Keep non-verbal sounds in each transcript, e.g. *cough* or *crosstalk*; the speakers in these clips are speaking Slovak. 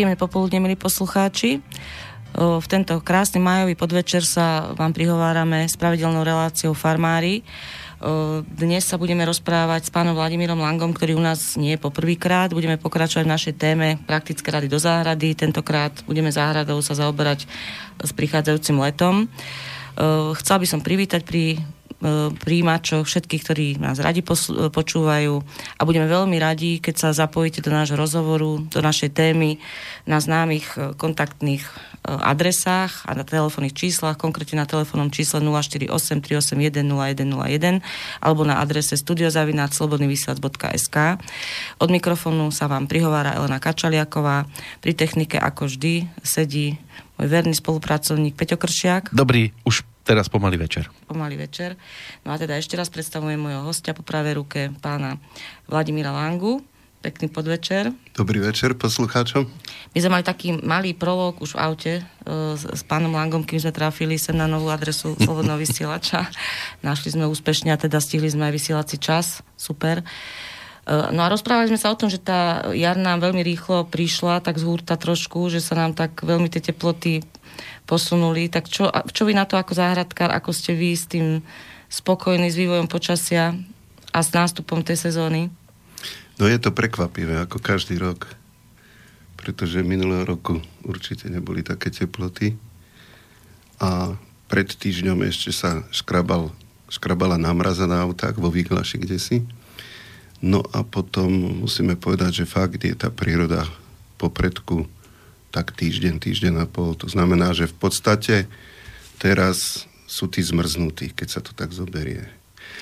Príjemne popoludne, milí poslucháči. V tento krásny majový podvečer sa vám prihovárame s pravidelnou reláciou Farmári. Dnes sa budeme rozprávať s pánom Vladimírom Langom, ktorý u nás nie je poprvýkrát. Budeme pokračovať v našej téme praktické rady do záhrady. Tentokrát budeme záhradou sa zaoberať s prichádzajúcim letom. Chcel by som privítať pri E, príjimačov, všetkých, ktorí nás radi počúvajú a budeme veľmi radi, keď sa zapojíte do nášho rozhovoru, do našej témy na známych e, kontaktných e, adresách a na telefónnych číslach, konkrétne na telefónnom čísle 048 381 0101 alebo na adrese studiozavináčslobodnyvysielac.sk Od mikrofónu sa vám prihovára Elena Kačaliaková. Pri technike ako vždy sedí môj verný spolupracovník Peťo Kršiak. Dobrý, už teraz pomaly večer. Pomaly večer. No a teda ešte raz predstavujem môjho hostia po pravej ruke, pána Vladimíra Langu. Pekný podvečer. Dobrý večer poslucháčom. My sme mali taký malý prolog už v aute e, s, s pánom Langom, kým sme trafili sem na novú adresu *laughs* Slobodného vysielača. Našli sme úspešne a teda stihli sme aj vysielací čas. Super. E, no a rozprávali sme sa o tom, že tá jar nám veľmi rýchlo prišla, tak z húrta trošku, že sa nám tak veľmi tie teploty posunuli. Tak čo, čo vy na to ako záhradkár, ako ste vy s tým spokojní s vývojom počasia a s nástupom tej sezóny? No je to prekvapivé, ako každý rok. Pretože minulého roku určite neboli také teploty. A pred týždňom ešte sa škrabal, škrabala namraza na autách vo Výglaši, kde si. No a potom musíme povedať, že fakt je tá príroda popredku tak týždeň, týždeň a pol. To znamená, že v podstate teraz sú tí zmrznutí, keď sa to tak zoberie.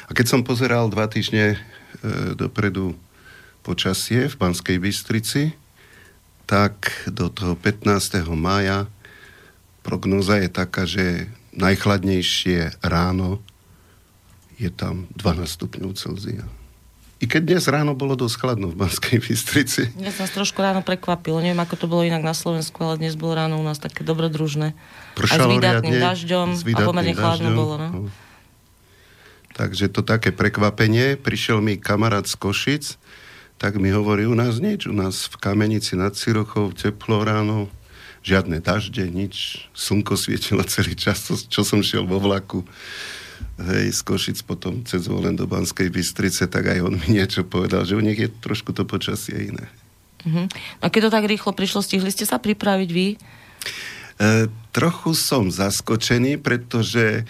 A keď som pozeral dva týždne e, dopredu počasie v Banskej Bystrici, tak do toho 15. mája prognoza je taká, že najchladnejšie ráno je tam 12 stupňov Celzia. I keď dnes ráno bolo dosť chladno v Banskej Bystrici. Dnes nás trošku ráno prekvapilo. Neviem, ako to bolo inak na Slovensku, ale dnes bolo ráno u nás také dobrodružné. Pršalo Aj s výdatným riadne, dažďom s výdatným a pomerne chladno bolo. No? no. Takže to také prekvapenie. Prišiel mi kamarát z Košic, tak mi hovorí, u nás nič, u nás v Kamenici nad Cirochou teplo ráno, žiadne dažde, nič, slnko svietilo celý čas, čo som šiel vo vlaku hej, z Košic potom cez Volen do Banskej Bystrice, tak aj on mi niečo povedal, že u nich je trošku to počasie iné. Uh-huh. A keď to tak rýchlo prišlo, stihli ste sa pripraviť vy? E, trochu som zaskočený, pretože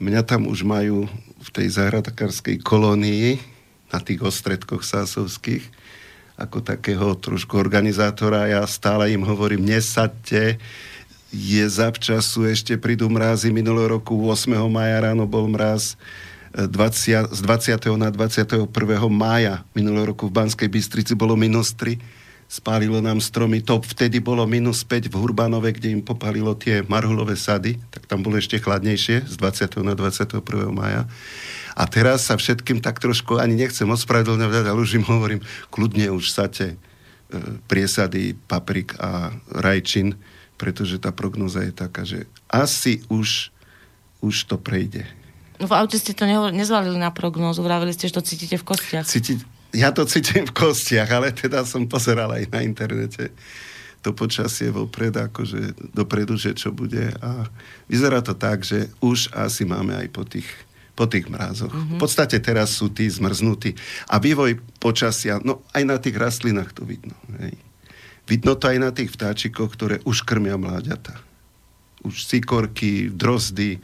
mňa tam už majú v tej zahradkárskej kolónii na tých ostredkoch sásovských ako takého trošku organizátora. Ja stále im hovorím, nesadte, je zavčasu, ešte prídu mrázy. Minulého roku 8. maja ráno bol mraz 20, z 20. na 21. mája minulého roku v Banskej Bystrici bolo minus 3. Spálilo nám stromy. To vtedy bolo minus 5 v Hurbanove, kde im popalilo tie marhulové sady. Tak tam bolo ešte chladnejšie z 20. na 21. mája. A teraz sa všetkým tak trošku, ani nechcem ospravedlňovať, ale už im hovorím, kľudne už sate e, priesady, paprik a rajčin, pretože tá prognoza je taká, že asi už, už to prejde. No v aute ste to nezvalili na prognózu, vravili ste, že to cítite v kostiach. Cíti- ja to cítim v kostiach, ale teda som pozeral aj na internete to počasie vopred, akože dopredu, že čo bude. A vyzerá to tak, že už asi máme aj po tých, po tých mrázoch. Mm-hmm. V podstate teraz sú tí zmrznutí. A vývoj počasia, no aj na tých rastlinách to vidno. Hej. Vidno to aj na tých vtáčikoch, ktoré už krmia mláďata. Už sikorky, drozdy,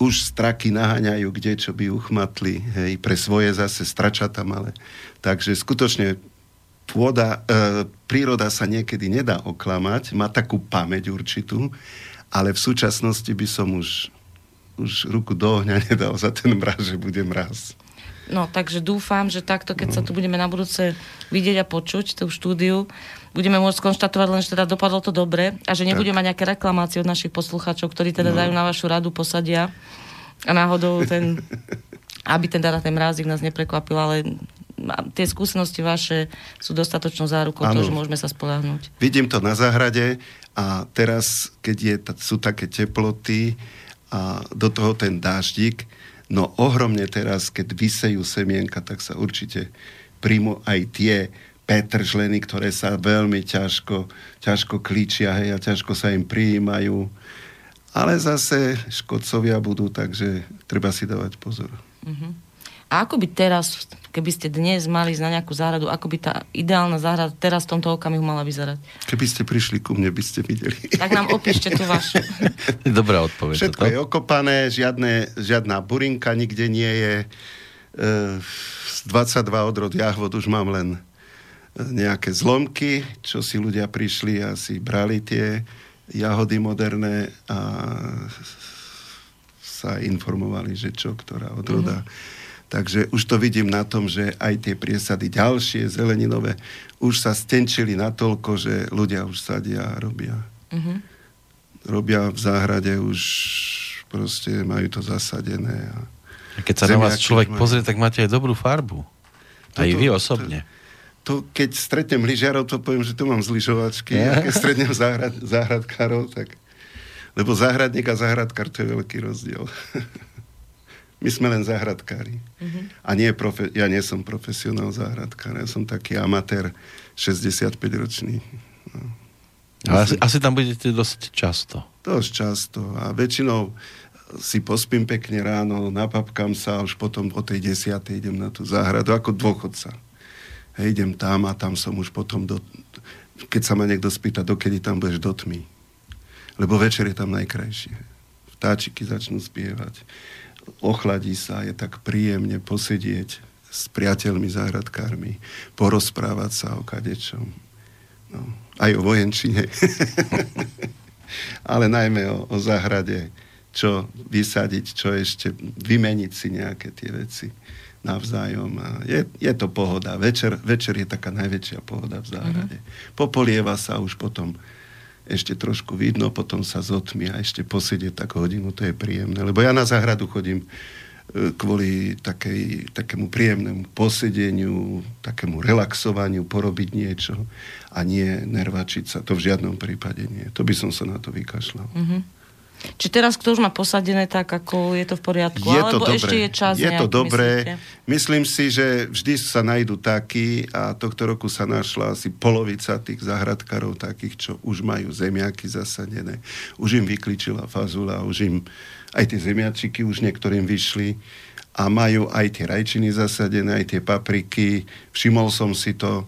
už straky naháňajú, kde čo by uchmatli, hej, pre svoje zase stračata malé. Takže skutočne pôda, e, príroda sa niekedy nedá oklamať, má takú pamäť určitú, ale v súčasnosti by som už, už ruku do ohňa *laughs* nedal za ten mraz, že bude mraz. No, takže dúfam, že takto, keď sa tu budeme na budúce vidieť a počuť tú štúdiu, budeme môcť skonštatovať len, že teda dopadlo to dobre a že nebudeme mať nejaké reklamácie od našich poslucháčov, ktorí teda no. dajú na vašu radu, posadia a náhodou ten, *laughs* aby teda ten mrázik nás neprekvapil, ale tie skúsenosti vaše sú dostatočnou zárukou toho, že môžeme sa spolahnúť. Vidím to na záhrade a teraz, keď je, sú také teploty a do toho ten dáždik, No ohromne teraz, keď vysejú semienka, tak sa určite príjmu aj tie petržleny, ktoré sa veľmi ťažko, ťažko klíčia hej, a ťažko sa im prijímajú. Ale zase škodcovia budú, takže treba si dávať pozor. Uh-huh. A ako by teraz, keby ste dnes mali ísť na nejakú záhradu, ako by tá ideálna záhrada teraz v tomto okamihu mala vyzerať? Keby ste prišli ku mne, by ste videli. Tak nám opíšte tu vašu. *laughs* Dobrá odpoveď. Všetko toto? je okopané, žiadne, žiadna burinka nikde nie je. E, z 22 odrod jahvod už mám len nejaké zlomky, čo si ľudia prišli a si brali tie jahody moderné a sa informovali, že čo, ktorá odroda. Mm-hmm. Takže už to vidím na tom, že aj tie priesady ďalšie, zeleninové, už sa stenčili natoľko, že ľudia už sadia a robia. Mm-hmm. Robia v záhrade, už proste majú to zasadené. A, a keď sa na vás človek majú... pozrie, tak máte aj dobrú farbu. Toto, aj vy osobne. To, to, keď stretnem lyžiarov, to poviem, že tu mám zlyžovačky. Ja? Keď stretnem záhrad, záhradkárov, tak... Lebo záhradník a záhradkár to je veľký rozdiel. *laughs* My sme len záhradkári. Uh-huh. A nie profe- ja nie som profesionál záhradkár, ja som taký amatér 65-ročný. No. Ale asi, asi tam budete dosť často. Dosť často. A väčšinou si pospím pekne ráno, napapkám sa a už potom o tej desiatej idem na tú záhradu ako dôchodca. Hej, idem tam a tam som už potom do... Keď sa ma niekto spýta, dokedy tam budeš do tmy. Lebo večer je tam najkrajšie. Vtáčiky začnú spievať. Ochladí sa, je tak príjemne posedieť s priateľmi, záhradkármi, porozprávať sa o kadečom. No, aj o vojenčine. *laughs* Ale najmä o, o záhrade, čo vysadiť, čo ešte vymeniť si nejaké tie veci navzájom. A je, je to pohoda. Večer, večer je taká najväčšia pohoda v záhrade. Uh-huh. Popolieva sa už potom ešte trošku vidno, potom sa zotmi a ešte posedieť tak hodinu, to je príjemné. Lebo ja na záhradu chodím e, kvôli takej, takému príjemnému posedeniu, takému relaxovaniu, porobiť niečo a nie nervačiť sa. To v žiadnom prípade nie. To by som sa na to vykašľal. Mm-hmm. Či teraz, kto už má posadené tak, ako je to v poriadku? Je to alebo dobré. ešte je čas Je nejaký, to dobré. Myslíte? Myslím si, že vždy sa nájdú takí a tohto roku sa našla asi polovica tých zahradkarov takých, čo už majú zemiaky zasadené. Už im vykličila fazula, už im aj tie zemiačiky už niektorým vyšli a majú aj tie rajčiny zasadené, aj tie papriky. Všimol som si to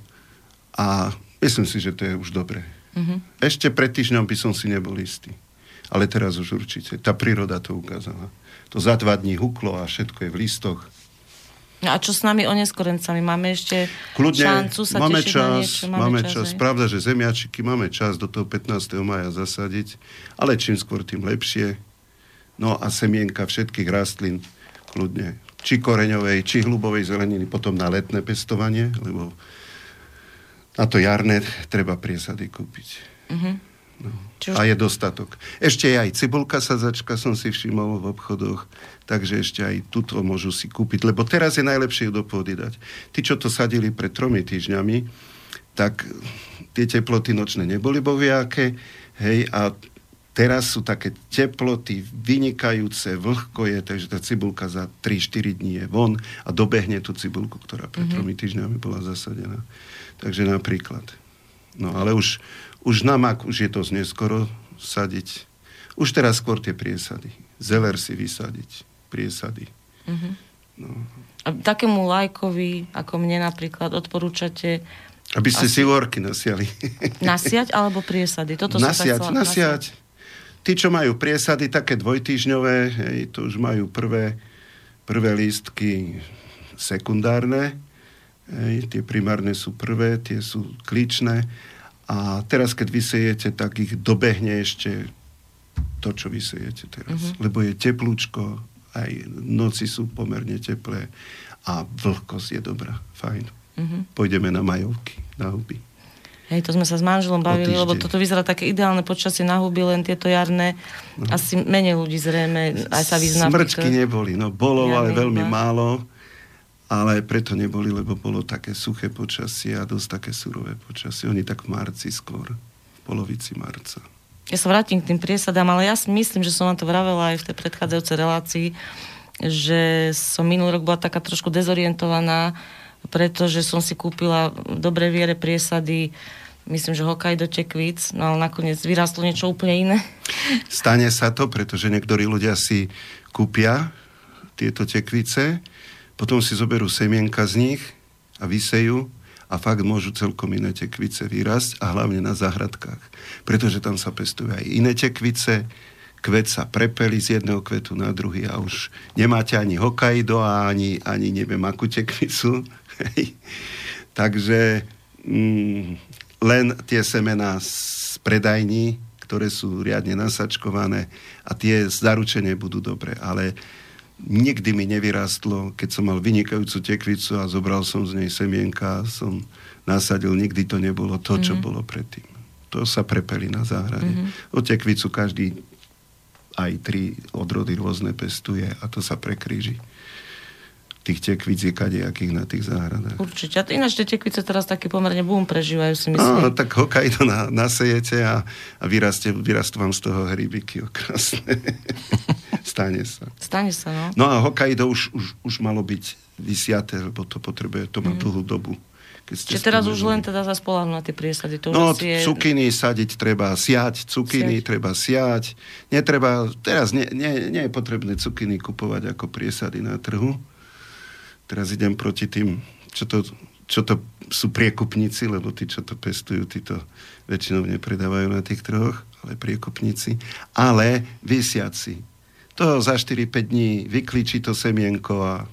a myslím si, že to je už dobré. Mm-hmm. Ešte pred týždňom by som si nebol istý ale teraz už určite. Tá príroda to ukázala. To za dva dní huklo a všetko je v listoch. No a čo s nami oneskorencami? Máme ešte Kľudne, šancu sa máme tešiť čas, na niečo? Máme, máme čas. čas. Pravda, že zemiačiky máme čas do toho 15. maja zasadiť, ale čím skôr, tým lepšie. No a semienka všetkých rastlín, kľudne, či koreňovej, či hlubovej zeleniny, potom na letné pestovanie, lebo na to jarné treba priesady kúpiť. Uh-huh. No. A je dostatok. Ešte aj cibulka sadzačka som si všimol v obchodoch, takže ešte aj túto môžu si kúpiť, lebo teraz je najlepšie ju do pôdy dať. Tí, čo to sadili pred tromi týždňami, tak tie teploty nočné neboli boviaké, hej, a teraz sú také teploty vynikajúce, vlhko je, takže tá cibulka za 3-4 dní je von a dobehne tú cibulku, ktorá pred mm-hmm. tromi týždňami bola zasadená. Takže napríklad. No ale už, už na mak už je to neskoro sadiť. Už teraz skôr tie priesady. Zeler si vysadiť. Priesady. Mm-hmm. No. A takému lajkovi, ako mne napríklad, odporúčate... Aby ste asi... si worky nasiali. *laughs* Nasiať alebo priesady? Toto nasiať, som nasiať. Tí, čo majú priesady také dvojtýžňové, hej, to už majú prvé, prvé lístky sekundárne, hej, tie primárne sú prvé, tie sú klíčne a teraz, keď vysejete, tak ich dobehne ešte to, čo vysejete teraz. Uh-huh. Lebo je teplúčko, aj noci sú pomerne teplé a vlhkosť je dobrá, fajn. Uh-huh. Pôjdeme na majovky, na huby. Hej, to sme sa s manželom bavili, lebo toto vyzerá také ideálne počasie na huby, len tieto jarné. No. Asi menej ľudí zrejme aj sa vyzná. Smrčky neboli, no bolo, ja ale veľmi málo ale preto neboli, lebo bolo také suché počasie a dosť také surové počasie. Oni tak v marci skôr, v polovici marca. Ja sa vrátim k tým priesadám, ale ja si myslím, že som vám to vravela aj v tej predchádzajúcej relácii, že som minulý rok bola taká trošku dezorientovaná pretože som si kúpila v dobrej viere priesady myslím, že Hokkaido tekvíc, no ale nakoniec vyrastlo niečo úplne iné. Stane sa to, pretože niektorí ľudia si kúpia tieto tekvice, potom si zoberú semienka z nich a vysejú a fakt môžu celkom iné tekvice vyrásť a hlavne na záhradkách. Pretože tam sa pestujú aj iné tekvice, kvet sa prepeli z jedného kvetu na druhý a už nemáte ani Hokkaido a ani, ani neviem akú tekvicu. *laughs* Takže mm, len tie semená z predajní, ktoré sú riadne nasačkované a tie zaručenie budú dobre. Ale nikdy mi nevyrastlo, keď som mal vynikajúcu tekvicu a zobral som z nej semienka a som nasadil, nikdy to nebolo to, čo mm-hmm. bolo predtým. To sa prepeli na záhrade. Mm-hmm. O tekvicu každý aj tri odrody rôzne pestuje a to sa prekríži tých tekvic je kadejakých na tých záhradách. Určite. A ináč tie tekvice teraz taký pomerne boom prežívajú, si myslím. No, tak Hokkaido na, nasejete a, a vyrastie, vyrastú vám z toho hrybiky okrasné. *laughs* Stane sa. Stane sa, no. No a Hokkaido už, už, už malo byť vysiaté, lebo to potrebuje, to má mm. dlhú dobu. Čiže teraz už len teda za na tie priesady. To no, je... cukiny sadiť treba, siať, cukiny siať. treba siať. Netreba, teraz nie, nie, nie je potrebné cukiny kupovať ako priesady na trhu. Teraz idem proti tým, čo to, čo to sú priekupníci, lebo tí, čo to pestujú, tí to väčšinou nepredávajú na tých trhoch, ale priekupníci. Ale vysiaci. To za 4-5 dní vyklíči to semienko a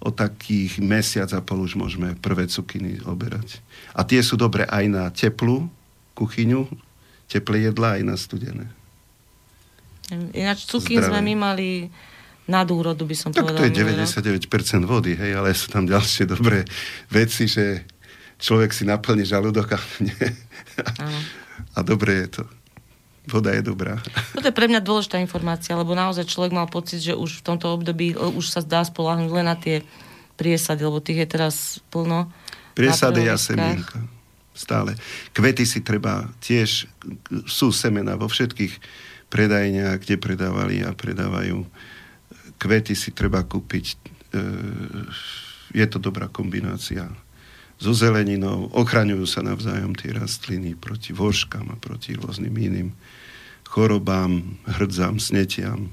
o takých mesiac a pol už môžeme prvé cukiny oberať. A tie sú dobré aj na teplú kuchyňu, teplé jedlá, aj na studené. Ináč cukín sme my mali nad úrodu, by som tak povedal. Tak to je 99% vody, hej, ale sú tam ďalšie dobré veci, že človek si naplní žalúdok a, nie. a dobre je to voda je dobrá. Toto je pre mňa dôležitá informácia, lebo naozaj človek mal pocit, že už v tomto období e, už sa dá spolahnuť len na tie priesady, lebo tých je teraz plno. Priesady a semienka. Stále. Kvety si treba tiež, sú semena vo všetkých predajniach, kde predávali a predávajú. Kvety si treba kúpiť. E, je to dobrá kombinácia so zeleninou, ochraňujú sa navzájom tie rastliny proti vožkám a proti rôznym iným chorobám, hrdzám, snetiam,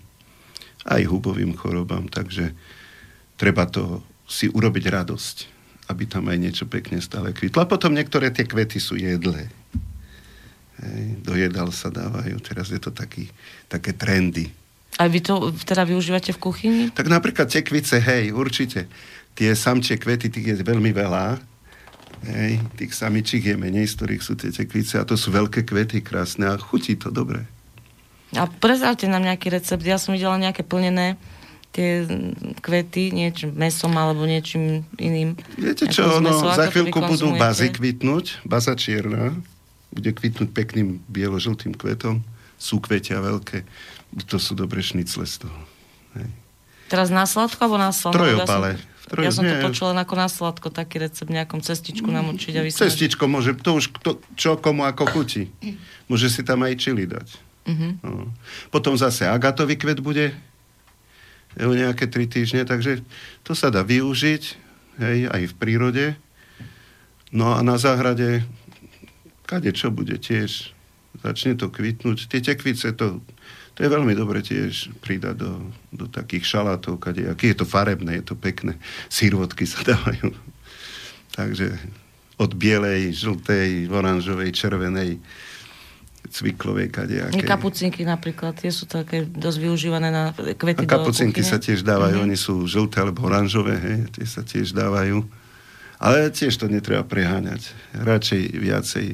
aj hubovým chorobám, takže treba to si urobiť radosť, aby tam aj niečo pekne stále kvitlo. A potom niektoré tie kvety sú jedlé. Hej, do jedal sa dávajú, teraz je to taký, také trendy. A vy to teda využívate v kuchyni? Tak napríklad tekvice, hej, určite. Tie samčie kvety, tých je veľmi veľa, Hej, tých samičiek je menej, z ktorých sú tie tekvice a to sú veľké kvety, krásne a chutí to dobre. A prezávte nám nejaký recept. Ja som videla nejaké plnené tie kvety, niečím mesom alebo niečím iným. Viete čo, no, za chvíľku budú bazy kvitnúť, baza čierna, bude kvitnúť pekným bielo-žltým kvetom, sú kvetia veľké, to sú dobré šnicle z toho. Hej. Teraz na sladko alebo na sladko? Trojopale. Ja som, ja som to počula len ako na sladko, taký recept, nejakom cestičku namočiť a vysmažiť. Cestičko môže, to už kto, čo komu ako chutí. Môže si tam aj čili dať. Uh-huh. No. Potom zase agatový kvet bude o nejaké tri týždne, takže to sa dá využiť hej, aj v prírode. No a na záhrade kade čo bude tiež. Začne to kvitnúť. Tie tekvice, to, to je veľmi dobre tiež pridať do, do takých šalátov, kade, aký je to farebné, je to pekné. Sírvodky sa dávajú. Takže od bielej, žltej, oranžovej, červenej cviklovej kadejakej. Kapucinky napríklad, tie sú také dosť využívané na kvety A kapucinky sa tiež dávajú, mm-hmm. oni sú žlté alebo oranžové, hej, tie sa tiež dávajú. Ale tiež to netreba preháňať. Radšej viacej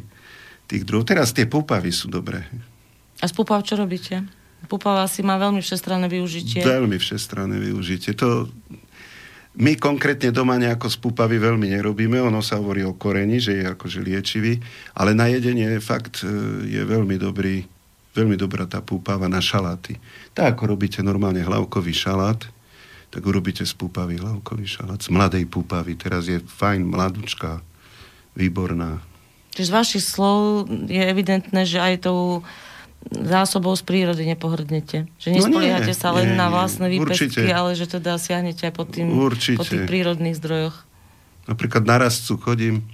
tých druhov. Teraz tie púpavy sú dobré. A z púpav čo robíte? Púpava si má veľmi všestranné využitie. Veľmi všestranné využitie. To my konkrétne doma nejako z púpavy veľmi nerobíme, ono sa hovorí o koreni, že je akože liečivý, ale na jedenie fakt e, je veľmi dobrý, veľmi dobrá tá púpava na šaláty. Tak ako robíte normálne hlavkový šalát, tak urobíte z púpavy hlavkový šalát. Z mladej púpavy, teraz je fajn, mladúčka, výborná. Čiže z vašich slov je evidentné, že aj tou zásobou z prírody nepohrdnete. Že nespoliehate no sa len nie, na vlastné výpestky, ale že teda siahnete aj po, tým, po tých prírodných zdrojoch. Napríklad na rastcu chodím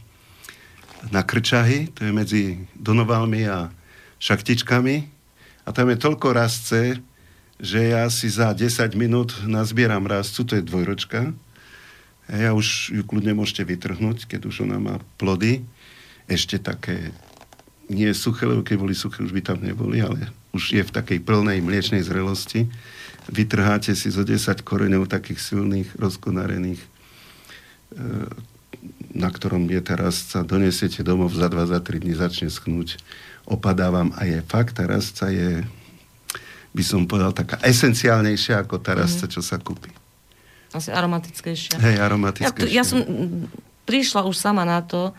na Krčahy, to je medzi Donovalmi a Šachtičkami a tam je toľko rastce, že ja si za 10 minút nazbieram rastcu, to je dvojročka, ja už ju kľudne môžete vytrhnúť, keď už ona má plody. Ešte také nie suché, lebo keď boli suché, už by tam neboli, ale už je v takej plnej mliečnej zrelosti. Vytrháte si zo 10 koreňov takých silných, rozkonarených, e, na ktorom je teraz sa donesiete domov za 2, za 3 dní začne schnúť. Opadávam a je fakt, tá rastca je, by som povedal, taká esenciálnejšia ako tá rastca, mhm. čo sa kúpi. Asi aromatickejšia. Hej, aromatickejšia. Ja, ja som prišla už sama na to,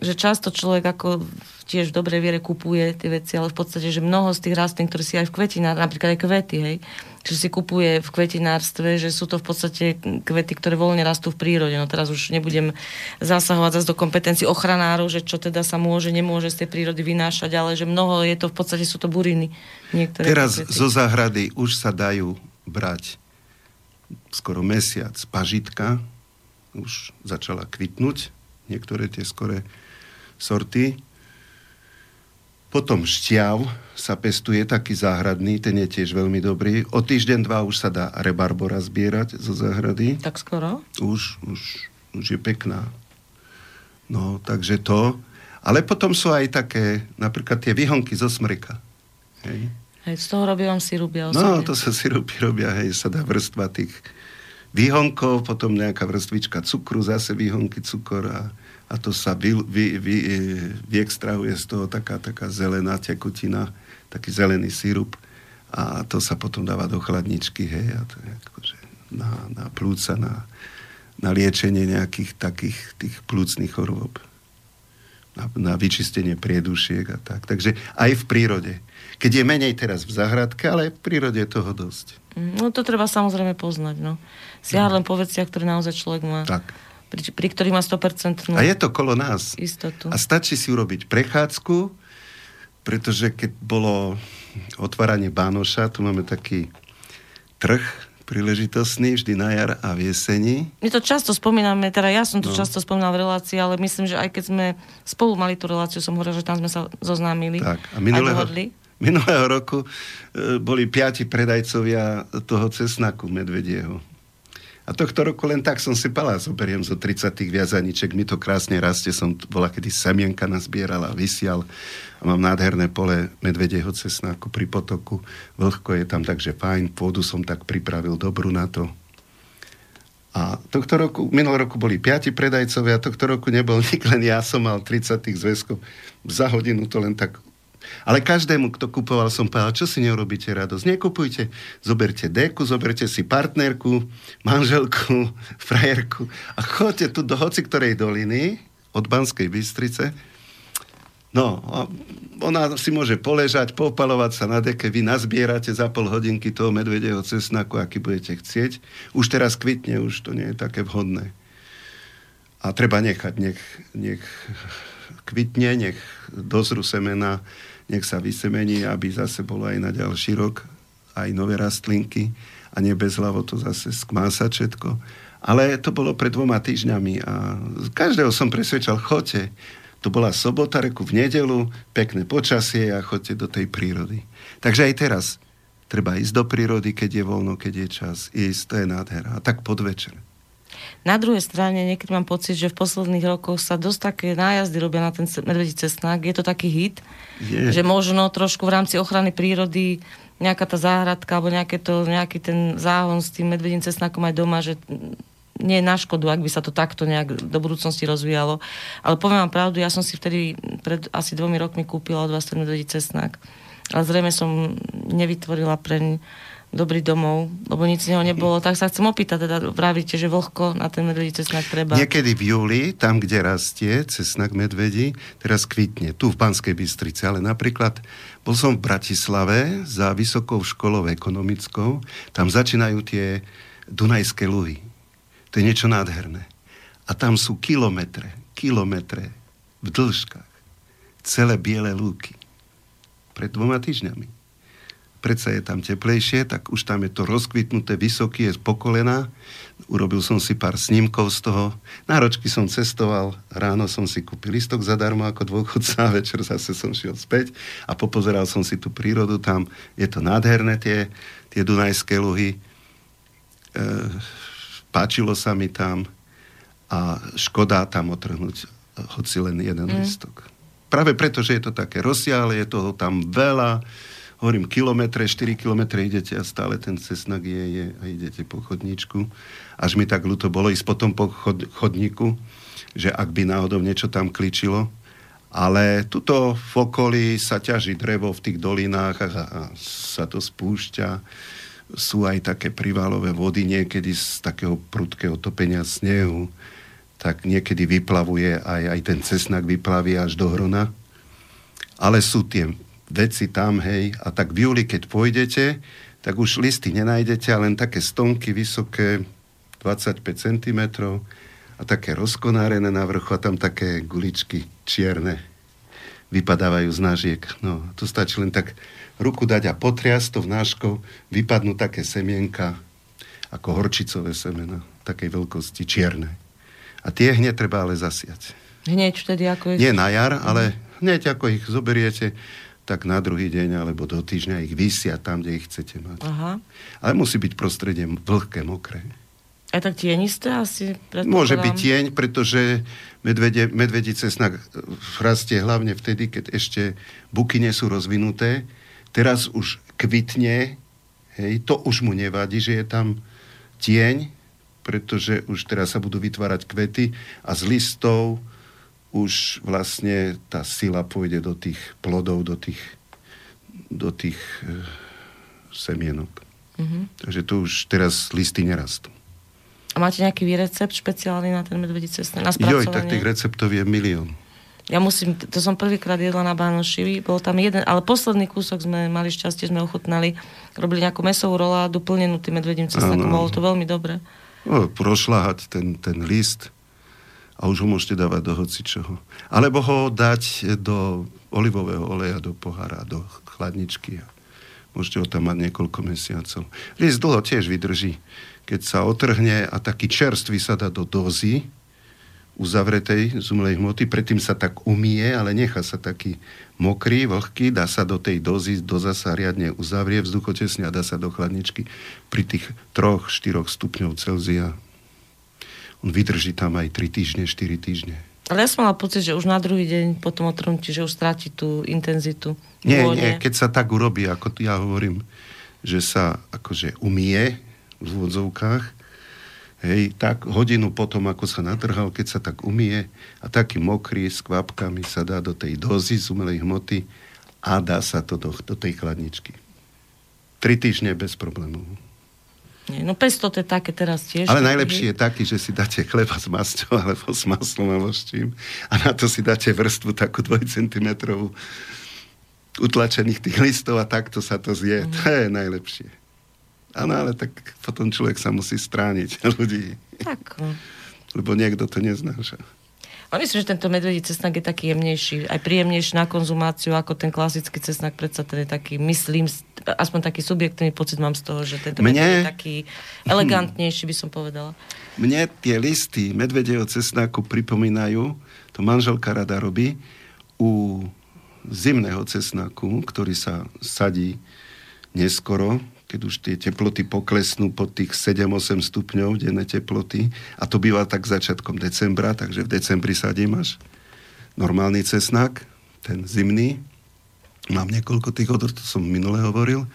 že často človek ako tiež v dobrej viere kupuje tie veci, ale v podstate, že mnoho z tých rastlín, ktoré si aj v kvetinách, napríklad aj kvety, hej, že si kupuje v kvetinárstve, že sú to v podstate kvety, ktoré voľne rastú v prírode. No teraz už nebudem zasahovať zase do kompetencií ochranárov, že čo teda sa môže, nemôže z tej prírody vynášať, ale že mnoho je to v podstate sú to buriny. Niektoré teraz kvety. zo záhrady už sa dajú brať skoro mesiac pažitka, už začala kvitnúť, niektoré tie skore sorty. Potom šťav sa pestuje, taký záhradný, ten je tiež veľmi dobrý. O týždeň, dva už sa dá rebarbora zbierať zo záhrady. Tak skoro? Už, už, už je pekná. No, takže to. Ale potom sú aj také, napríklad tie výhonky zo smreka. Hej. Hej, z toho robia vám sirup, ja No, to sa sirupy robia, hej, sa dá vrstva tých výhonkov, potom nejaká vrstvička cukru, zase výhonky cukor a, a to sa vy, vy, vy, vyextrahuje z toho taká, taká zelená tekutina, taký zelený sírup a to sa potom dáva do chladničky, hej, a to je akože na, na plúca, na, na liečenie nejakých takých tých plúcnych chorôb. Na, na vyčistenie priedušiek a tak. Takže aj v prírode. Keď je menej teraz v zahradke, ale v prírode je toho dosť. No to treba samozrejme poznať, no siaha len po veciach, ktoré naozaj človek má. Tak. Pri, pri ktorých má 100%. A je to kolo nás. Istotu. A stačí si urobiť prechádzku, pretože keď bolo otváranie Bánoša, tu máme taký trh príležitostný, vždy na jar a v jeseni. My to často spomíname, teda ja som to no. často spomínal v relácii, ale myslím, že aj keď sme spolu mali tú reláciu, som hovoril, že tam sme sa zoznámili. Tak, a minulého, minulého roku e, boli piati predajcovia toho cesnaku medvedieho. A tohto roku len tak som si palá, zoberiem zo 30 viazaniček, mi to krásne rastie, som bola kedy semienka nazbierala, vysial a mám nádherné pole medvedieho cesnáku pri potoku. Vlhko je tam, takže fajn, pôdu som tak pripravil dobrú na to. A tohto roku, minulý roku boli piati predajcovia, tohto roku nebol nik, len ja som mal 30 tých zväzkov. Za hodinu to len tak ale každému, kto kupoval, som povedal, čo si neurobíte radosť. Nekupujte, zoberte deku, zoberte si partnerku, manželku, *laughs* frajerku a choďte tu do hoci ktorej doliny od Banskej Bystrice. No, ona si môže poležať, popalovať sa na deke, vy nazbierate za pol hodinky toho medvedieho cesnaku, aký budete chcieť. Už teraz kvitne, už to nie je také vhodné. A treba nechať, nech, nech kvitne, nech dozru semena, nech sa vysemení, aby zase bolo aj na ďalší rok aj nové rastlinky a nie bez hlavo to zase skmása všetko. Ale to bolo pred dvoma týždňami a každého som presvedčal, choďte. To bola sobota, reku v nedelu, pekné počasie a choďte do tej prírody. Takže aj teraz treba ísť do prírody, keď je voľno, keď je čas. Ísť, to je nádhera. A tak podvečer. Na druhej strane niekedy mám pocit, že v posledných rokoch sa dosť také nájazdy robia na ten medvedí cestnák. Je to taký hit, je. že možno trošku v rámci ochrany prírody nejaká tá záhradka alebo nejaké to, nejaký ten záhon s tým medvedím cestnákom aj doma, že nie je na škodu, ak by sa to takto nejak do budúcnosti rozvíjalo. Ale poviem vám pravdu, ja som si vtedy pred asi dvomi rokmi kúpila od vás ten medvedí cestnák. Ale zrejme som nevytvorila pre dobrý domov, lebo nic z neho nebolo. Tak sa chcem opýtať, teda vravíte, že vlhko na ten medvedí cesnak treba. Niekedy v júli, tam, kde rastie cesnak medvedí, teraz kvitne, tu v Banskej Bystrici, ale napríklad bol som v Bratislave za vysokou školou ekonomickou, tam začínajú tie Dunajské luhy. To je niečo nádherné. A tam sú kilometre, kilometre v dĺžkach celé biele lúky. Pred dvoma týždňami predsa je tam teplejšie, tak už tam je to rozkvitnuté, vysoký je z pokolena. Urobil som si pár snímkov z toho. Náročky som cestoval, ráno som si kúpil listok zadarmo ako dôchodca, večer zase som šiel späť a popozeral som si tú prírodu tam. Je to nádherné, tie, tie Dunajské luhy. E, páčilo sa mi tam a škoda tam otrhnúť hoci len jeden mm. listok. Práve preto, že je to také rozsiahle, je toho tam veľa, hovorím, kilometre, 4 kilometre idete a stále ten cesnak je, je a idete po chodníčku. Až mi tak ľúto bolo ísť potom po chod, chodníku, že ak by náhodou niečo tam kličilo. Ale tuto v okolí sa ťaží drevo v tých dolinách a, a sa to spúšťa. Sú aj také privalové vody niekedy z takého prudkého topenia snehu. Tak niekedy vyplavuje aj, aj ten cesnak vyplaví až do hrona. Ale sú tie veci tam, hej, a tak v júli, keď pôjdete, tak už listy nenájdete, ale len také stonky vysoké, 25 cm a také rozkonárené na vrchu a tam také guličky čierne vypadávajú z nážiek. No, to stačí len tak ruku dať a potriasť to vnáškou, vypadnú také semienka, ako horčicové semena, takej veľkosti čierne. A tie hneď treba ale zasiať. Hneď vtedy ako je... Nie na jar, ale hneď ako ich zoberiete, tak na druhý deň alebo do týždňa ich vysia tam, kde ich chcete mať. Aha. Ale musí byť prostredie vlhké, mokré. A tak tienisté asi? Môže byť tieň, pretože medvede, medvedí cesnak rastie hlavne vtedy, keď ešte buky nie sú rozvinuté. Teraz už kvitne, hej, to už mu nevadí, že je tam tieň, pretože už teraz sa budú vytvárať kvety a z listov už vlastne tá sila pôjde do tých plodov, do tých, do tých e, semienok. Mm-hmm. Takže tu už teraz listy nerastú. A máte nejaký recept špeciálny na ten medvedí cestné? Na Joj, tak tých receptov je milión. Ja musím, to som prvýkrát jedla na Bánošivi, bol tam jeden, ale posledný kúsok sme mali šťastie, sme ochutnali. Robili nejakú mesovú roládu plnenú tým medvedím cesnakom, bolo to veľmi dobre. No, prošľahať ten, ten list, a už ho môžete dávať do hocičoho. Alebo ho dať do olivového oleja, do pohára, do chladničky. Môžete ho tam mať niekoľko mesiacov. List dlho tiež vydrží. Keď sa otrhne a taký čerstvý sa dá do dozy, uzavretej z umelej hmoty, predtým sa tak umie, ale nechá sa taký mokrý, vlhký, dá sa do tej dozy, doza sa riadne uzavrie vzduchotesne a dá sa do chladničky pri tých troch, štyroch stupňov Celzia on vydrží tam aj 3 týždne, 4 týždne. Ale ja som mala pocit, že už na druhý deň potom otrhnutí, že už stráti tú intenzitu. Nie, nie, keď sa tak urobí, ako ja hovorím, že sa akože umie v úvodzovkách, hej, tak hodinu potom, ako sa natrhal, keď sa tak umie a taký mokrý s kvapkami sa dá do tej dozy z umelej hmoty a dá sa to do, do tej chladničky. Tri týždne bez problémov. Nie, no pesto to je také teraz tiež. Ale najlepší je taký, že si dáte chleba s masťou alebo s maslom alebo s čím a na to si dáte vrstvu takú 2 cm utlačených tých listov a takto sa to zje. Mm. To je najlepšie. Áno, ale tak potom človek sa musí strániť *laughs* ľudí. Tak. Lebo niekto to neznáša. A myslím, že tento medvedí cesnak je taký jemnejší, aj príjemnejší na konzumáciu ako ten klasický cesnak. Predsa ten je taký, myslím, aspoň taký subjektívny pocit mám z toho, že tento Mne... je taký elegantnejší, by som povedala. Mne tie listy medvedieho cesnaku pripomínajú, to manželka rada robí, u zimného cesnaku, ktorý sa sadí neskoro, keď už tie teploty poklesnú pod tých 7-8 stupňov denné teploty. A to býva tak začiatkom decembra, takže v decembri sadím až normálny cesnak, ten zimný. Mám niekoľko tých odor, to som minule hovoril.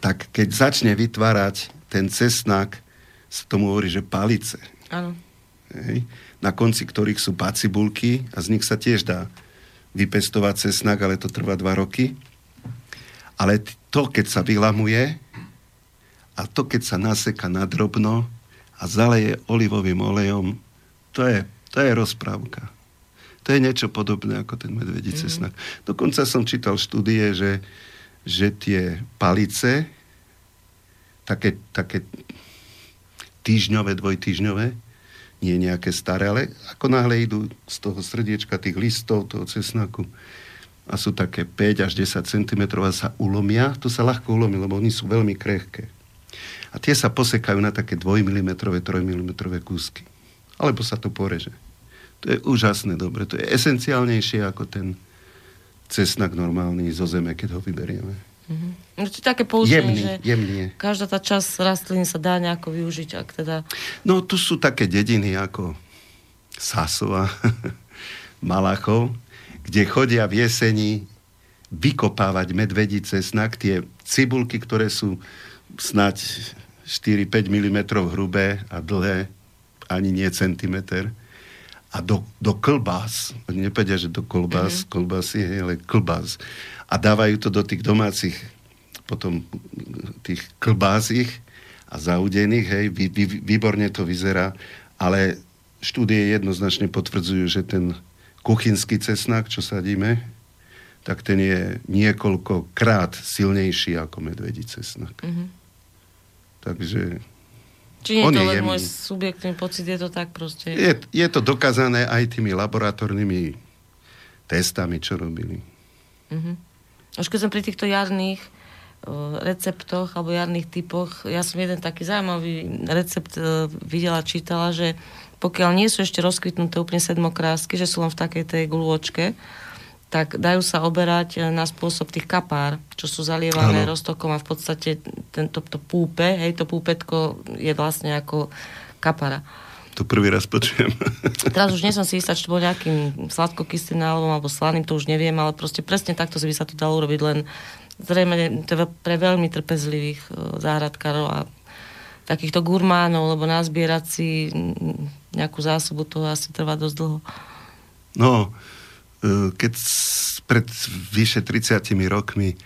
Tak keď začne vytvárať ten cesnak, sa tomu hovorí, že palice. Áno. Hej, na konci ktorých sú pacibulky a z nich sa tiež dá vypestovať cesnak, ale to trvá dva roky. Ale to, keď sa vylamuje, a to, keď sa naseka na drobno a zaleje olivovým olejom, to je, to je rozprávka. To je niečo podobné ako ten medvedí cesnak. Mm. Dokonca som čítal štúdie, že, že tie palice, také, také týždňové, dvojtýždňové, nie nejaké staré, ale ako náhle idú z toho srdiečka tých listov, toho cesnaku, a sú také 5 až 10 cm a sa ulomia, to sa ľahko ulomí, lebo oni sú veľmi krehké. A tie sa posekajú na také 2 mm, 3 mm kúsky. Alebo sa to poreže. To je úžasné dobre. To je esenciálnejšie ako ten cesnak normálny zo zeme, keď ho vyberieme. Mm-hmm. No to je také poučenie, že jemný každá tá časť rastliny sa dá nejako využiť, ak teda... No tu sú také dediny ako Sasova, *laughs* Malachov, kde chodia v jeseni vykopávať medvedí cesnak, tie cibulky, ktoré sú snať 4-5 mm hrubé a dlhé, ani nie centimeter, a do, do klbás, oni nepovedia, že do kolbás, mm-hmm. kolbásy, hej, ale klbás. A dávajú to do tých domácich, potom tých klbázich a zaudených, hej, vy, vy, výborne to vyzerá, ale štúdie jednoznačne potvrdzujú, že ten kuchynský cesnak, čo sadíme, tak ten je niekoľko krát silnejší ako medvedí cesnak. Mm-hmm. Takže Či je to len môj subjektívny pocit, je to tak proste? Je, je to dokázané aj tými laboratórnymi testami, čo robili. Mm-hmm. Už keď som pri týchto jarných receptoch alebo jarných typoch, ja som jeden taký zaujímavý recept uh, videla, čítala, že pokiaľ nie sú ešte rozkvitnuté úplne sedmokrásky, že sú len v takej tej gulôčke, tak dajú sa oberať e, na spôsob tých kapár, čo sú zalievané ano. roztokom a v podstate tento to púpe, hej, to púpetko je vlastne ako kapara. To prvý raz počujem. *laughs* Teraz už nie som si istá, či to bol nejakým sladkokyslým alebo slaným, to už neviem, ale proste presne takto by sa to dalo urobiť, len zrejme pre veľmi trpezlivých e, záhradkárov a takýchto gurmánov, lebo nazbierať si nejakú zásobu, to asi trvá dosť dlho. No, keď pred vyše 30 rokmi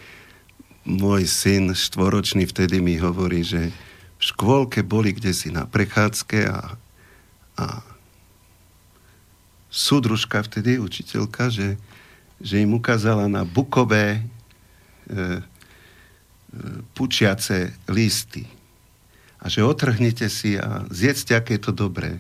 môj syn štvoročný vtedy mi hovorí, že v škôlke boli kde si na prechádzke a, a súdružka vtedy, učiteľka, že, že im ukázala na bukové e, e, pučiace listy a že otrhnite si a zjedzte, aké je to dobré.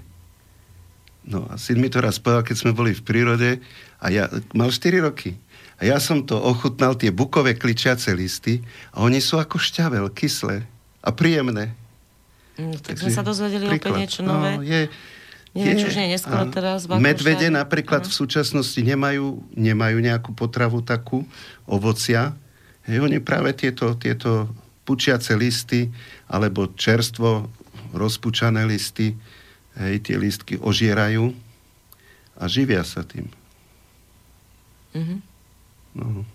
No a syn mi to raz povedal, keď sme boli v prírode a ja mal 4 roky. A ja som to ochutnal, tie bukové kličiace listy a oni sú ako šťavel, kyslé a príjemné. No, tak Takže, sme sa dozvedeli príklad. opäť niečo nové. No, je, Neviem, je, čo už nie neskoro teraz. Medvede napríklad a. v súčasnosti nemajú, nemajú nejakú potravu takú, ovocia. Hej, oni práve tieto, tieto pučiace listy alebo čerstvo rozpučané listy, hej, tie listky ožierajú a živia sa tým. Mm-hmm. No.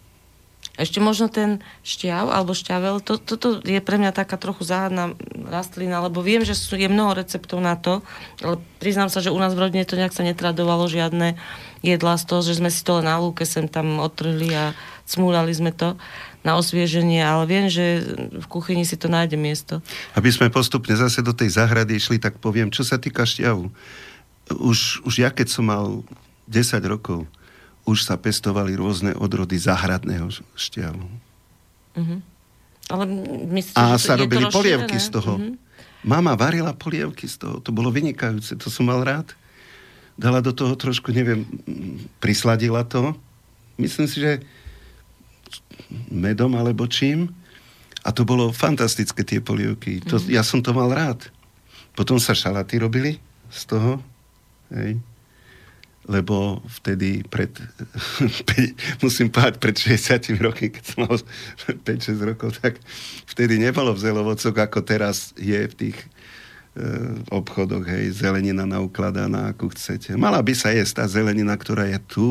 Ešte možno ten šťav alebo šťavel, to, toto je pre mňa taká trochu záhadná rastlina, lebo viem, že sú, je mnoho receptov na to, ale priznám sa, že u nás v rodine to nejak sa netradovalo žiadne jedlá z toho, že sme si to len na lúke sem tam odtrhli a smúľali sme to na osvieženie, ale viem, že v kuchyni si to nájde miesto. Aby sme postupne zase do tej záhrady išli, tak poviem, čo sa týka šťavu. Už, už ja, keď som mal 10 rokov, už sa pestovali rôzne odrody záhradného šťavu. Uh-huh. Ale myslíte, A sa robili polievky z toho. Uh-huh. Mama varila polievky z toho. To bolo vynikajúce. To som mal rád. Dala do toho trošku, neviem, prisladila to. Myslím si, že medom alebo čím. A to bolo fantastické, tie polievky. To, mm. Ja som to mal rád. Potom sa šalaty robili z toho. Hej. Lebo vtedy pred, *laughs* musím povedať, pred 60 roky, keď som mal *laughs* 5-6 rokov, tak vtedy nebolo v zelovocok, ako teraz je v tých e, obchodoch, hej, zelenina naukladaná, ako chcete. Mala by sa jesť tá zelenina, ktorá je tu,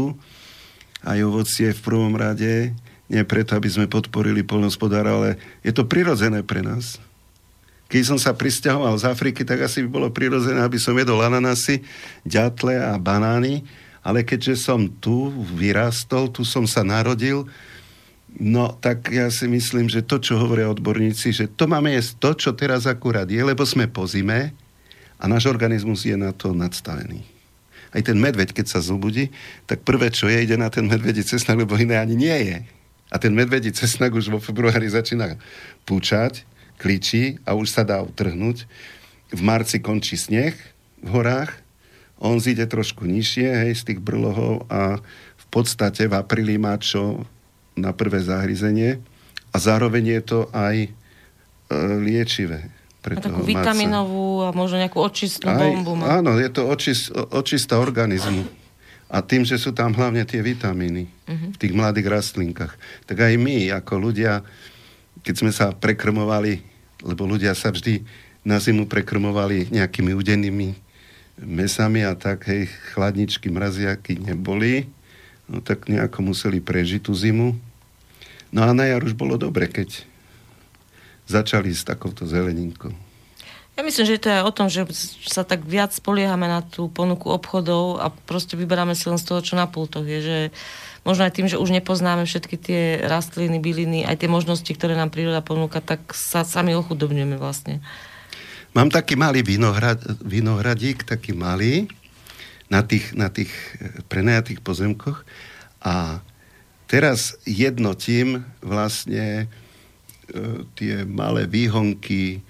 aj ovocie v prvom rade, nie preto, aby sme podporili polnospodára, ale je to prirodzené pre nás. Keď som sa pristahoval z Afriky, tak asi by bolo prirodzené, aby som jedol ananasy, ďatle a banány, ale keďže som tu vyrastol, tu som sa narodil, no tak ja si myslím, že to, čo hovoria odborníci, že to máme jesť to, čo teraz akurát je, lebo sme po zime a náš organizmus je na to nadstavený. Aj ten medveď, keď sa zobudí, tak prvé, čo je, ide na ten medvedí cestnak, lebo iné ani nie je. A ten medvedí cesnak už vo februári začína púčať, kličí a už sa dá utrhnúť. V marci končí sneh v horách, on zíde trošku nižšie, hej, z tých brlohov a v podstate v apríli má čo na prvé zahryzenie a zároveň je to aj e, liečivé. Pre a takú vitaminovú a možno nejakú očistnú aj, bombu. Má. Áno, je to očist, očista organizmu. A tým, že sú tam hlavne tie vitamíny uh-huh. v tých mladých rastlinkách. Tak aj my, ako ľudia, keď sme sa prekrmovali, lebo ľudia sa vždy na zimu prekrmovali nejakými udenými mesami a tak, hej, chladničky, mraziaky neboli, no tak nejako museli prežiť tú zimu. No a na jar už bolo dobre, keď začali s takouto zeleninkou. Ja myslím, že to je o tom, že sa tak viac spoliehame na tú ponuku obchodov a proste vyberáme si len z toho, čo na pultoch je, že možno aj tým, že už nepoznáme všetky tie rastliny, byliny, aj tie možnosti, ktoré nám príroda ponúka, tak sa sami ochudobňujeme vlastne. Mám taký malý vinohrad, vinohradík, taký malý, na tých, na tých eh, prenajatých pozemkoch a teraz jednotím vlastne E, tie malé výhonky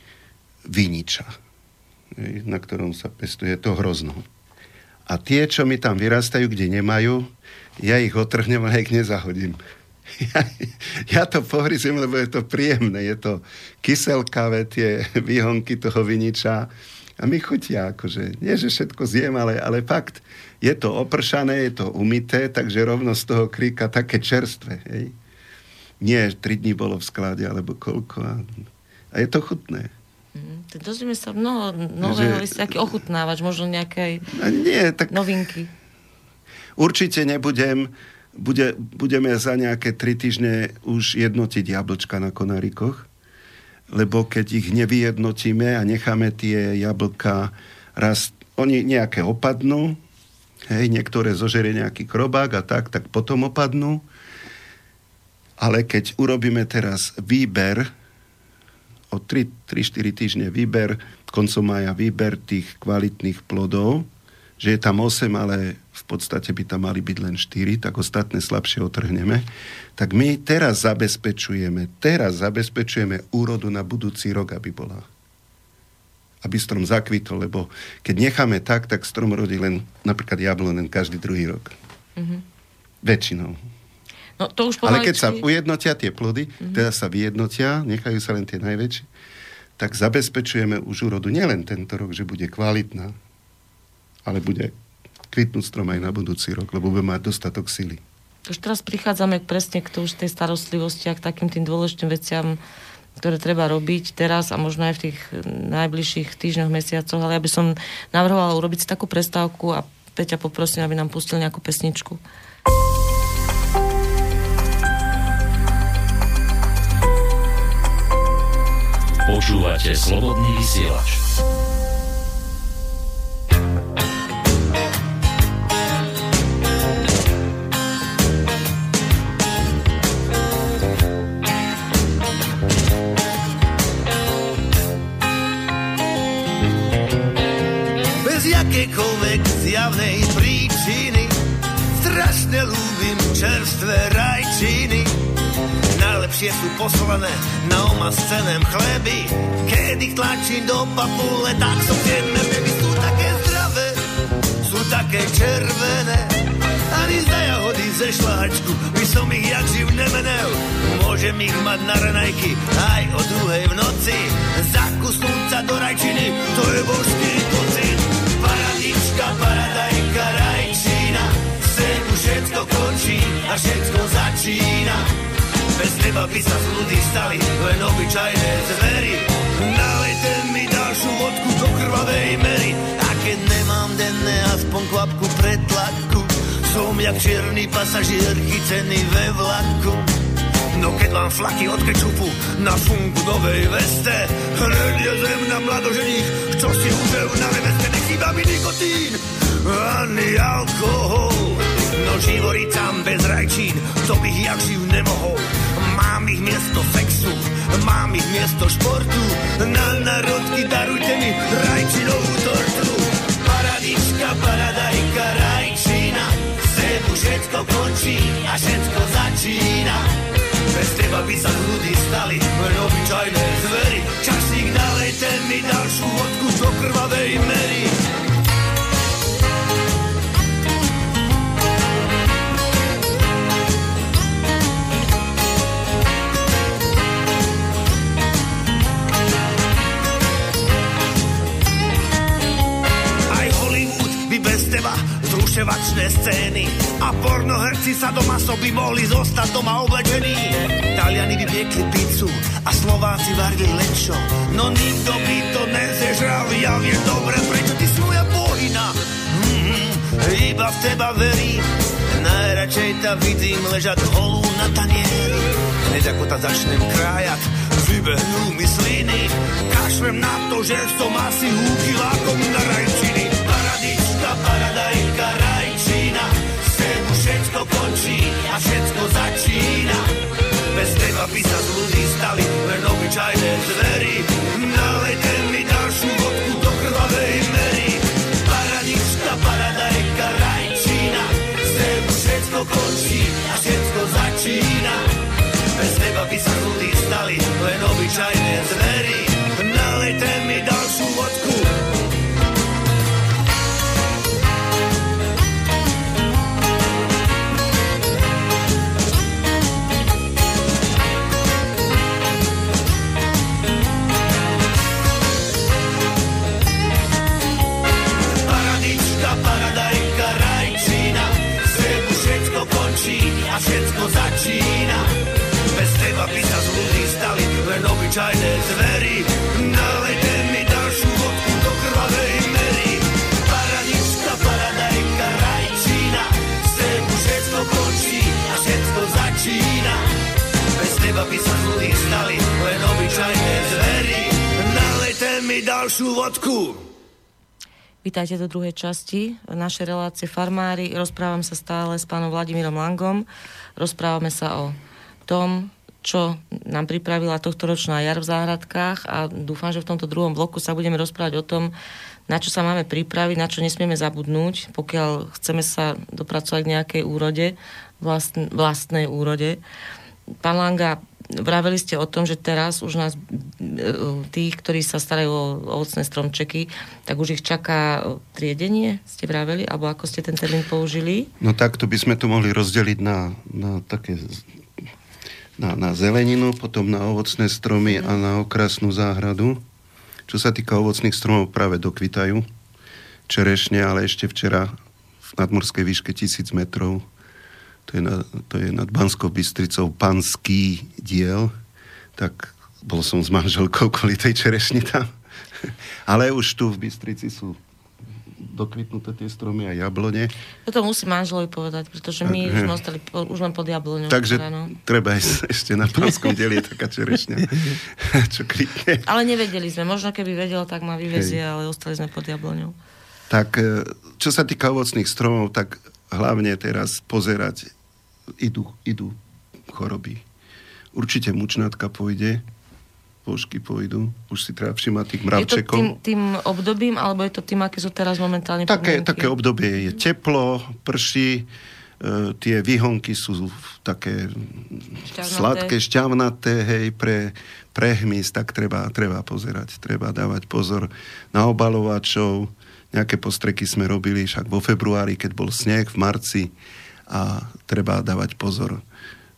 viniča, na ktorom sa pestuje to hrozno. A tie, čo mi tam vyrastajú, kde nemajú, ja ich otrhnem a ich nezahodím. *laughs* Ja, ja to pohryzím, lebo je to príjemné. Je to kyselkavé, tie výhonky toho viniča. A mi chutia, akože, nie, že všetko zjem, ale, ale fakt, je to opršané, je to umité, takže rovno z toho kríka také čerstvé. Hej nie, tri dní bolo v sklade, alebo koľko. A, a je to chutné. Dozvieme sa mnoho nového, že... aký ochutnávač, možno nejaké nie, tak... novinky. Určite nebudem, bude, budeme za nejaké tri týždne už jednotiť jablčka na konárikoch, lebo keď ich nevyjednotíme a necháme tie jablka raz, oni nejaké opadnú, hej, niektoré zožerie nejaký krobák a tak, tak potom opadnú ale keď urobíme teraz výber, o 3-4 týždne výber, koncom maja výber tých kvalitných plodov, že je tam 8, ale v podstate by tam mali byť len 4, tak ostatné slabšie otrhneme, tak my teraz zabezpečujeme, teraz zabezpečujeme úrodu na budúci rok, aby bola aby strom zakvitol, lebo keď necháme tak, tak strom rodí len napríklad jablonen každý druhý rok. Mm-hmm. Väčšinou. No, to už Ale keď sa ujednotia tie plody, mm-hmm. teda sa vyjednotia, nechajú sa len tie najväčšie, tak zabezpečujeme už úrodu nielen tento rok, že bude kvalitná, ale bude kvitnúť strom aj na budúci rok, lebo bude mať dostatok sily. Už teraz prichádzame presne k už tej starostlivosti a k takým tým dôležitým veciam, ktoré treba robiť teraz a možno aj v tých najbližších týždňoch, mesiacoch, ale ja by som navrhovala urobiť si takú prestávku a Peťa poprosím, aby nám pustil nejakú pesničku. Počúvate slobodný vysielač. Bez jakékoľvek zjavnej príčiny strašne ľúbim čerstvé rajčiny najlepšie sú poslané na omasceném chleby. Keď ich tlačím do papule, tak som jedné baby sú také zdravé, sú také červené. Ani za jahody ze šláčku by som ich jak živ nemenel. Môžem ich mať na ranajky aj o druhej v noci. Zakusnúť sa do rajčiny, to je božský pocit. Paradička, paradajka, rajčina, sem všetko končí a všetko začína. Bez teba by sa z ľudí stali len obyčajné zvery. Nalejte mi ďalšiu vodku do krvavej mery. A keď nemám denné aspoň kvapku pretlaku, som jak čierny pasažier chycený ve vlaku. No keď mám flaky od kečupu na funku novej veste, hneď je zem na mladoženích, čo si užel na reveste, nechýba mi nikotín ani alkohol. No tam bez rajčín, to bych jak živ nemohol. Mám ich miesto sexu, mám ich miesto športu. Na narodky darujte mi rajčinovú tortu. Paradička, paradajka, rajčina. Sebu všetko končí a všetko začína. Bez teba by sa ľudí stali len obyčajné zvery. Časík ten mi ďalšiu vodku do krvavej mery. Vyševačné scény a pornoherci sa doma soby mohli zostať doma oblečení. Taliani vypiekli pizzu a Slováci varili lečo, no nikto by to nezežral, ja viem dobre, prečo ty si moja bohyna. Mm, iba v teba verím, najradšej ta vidím ležať holú na tanieri. Hneď ako ta začnem krájať, vybehnú mi sliny, kašlem na to, že som asi húky lákom na rajčiny. Paradička, paradajka, rajčina, s tebu všetko končí a všetko začína. Bez teba by sa z ľudí stali len obyčajné zvery. Nalejte mi ďalšiu vodku do krvavej mery. Paradička, paradajka, rajčina, s tebu všetko končí a všetko začína. Bez teba by sa z ľudí stali len obyčajné zvery. Vítajte do druhej časti našej relácie Farmári. Rozprávam sa stále s pánom Vladimírom Langom. Rozprávame sa o tom, čo nám pripravila tohto ročná jar v záhradkách a dúfam, že v tomto druhom bloku sa budeme rozprávať o tom, na čo sa máme pripraviť, na čo nesmieme zabudnúť, pokiaľ chceme sa dopracovať k nejakej úrode, vlastn- vlastnej úrode. Pán Langa, vraveli ste o tom, že teraz už nás, e, tých, ktorí sa starajú o ovocné stromčeky, tak už ich čaká triedenie, ste vraveli, alebo ako ste ten termín použili? No takto by sme to mohli rozdeliť na, na také na, na zeleninu, potom na ovocné stromy a na okrasnú záhradu. Čo sa týka ovocných stromov, práve dokvitajú čerešne, ale ešte včera v nadmorskej výške 1000 metrov, to je, na, to je nad Banskou Bystricou panský diel, tak bol som s manželkou kvôli tej čerešni tam. *laughs* Ale už tu v Bystrici sú dokvitnuté tie stromy a jablone. Toto musí manželovi povedať, pretože my už sme ostali po, už len pod jabloňou. Takže teda, no. treba ísť *laughs* ešte na pánskom deli je taká čerešňa, *laughs* čo kvitne. Ale nevedeli sme. Možno keby vedel, tak ma vyvezie, ale ostali sme pod jabloňou. Tak e, čo sa týka ovocných stromov, tak hlavne teraz pozerať, idú, idú choroby. Určite mučnátka pôjde, pošky pôjdu. Už si treba všimať tých Je to mravčekov. tým, tým obdobím, alebo je to tým, aké sú teraz momentálne Také, podmienky? také obdobie je teplo, prší, e, tie výhonky sú také Šťavnaté. sladké, šťavnaté, hej, pre, pre hmyz, tak treba, treba pozerať, treba dávať pozor na obalovačov. Nejaké postreky sme robili však vo februári, keď bol sneh, v marci a treba dávať pozor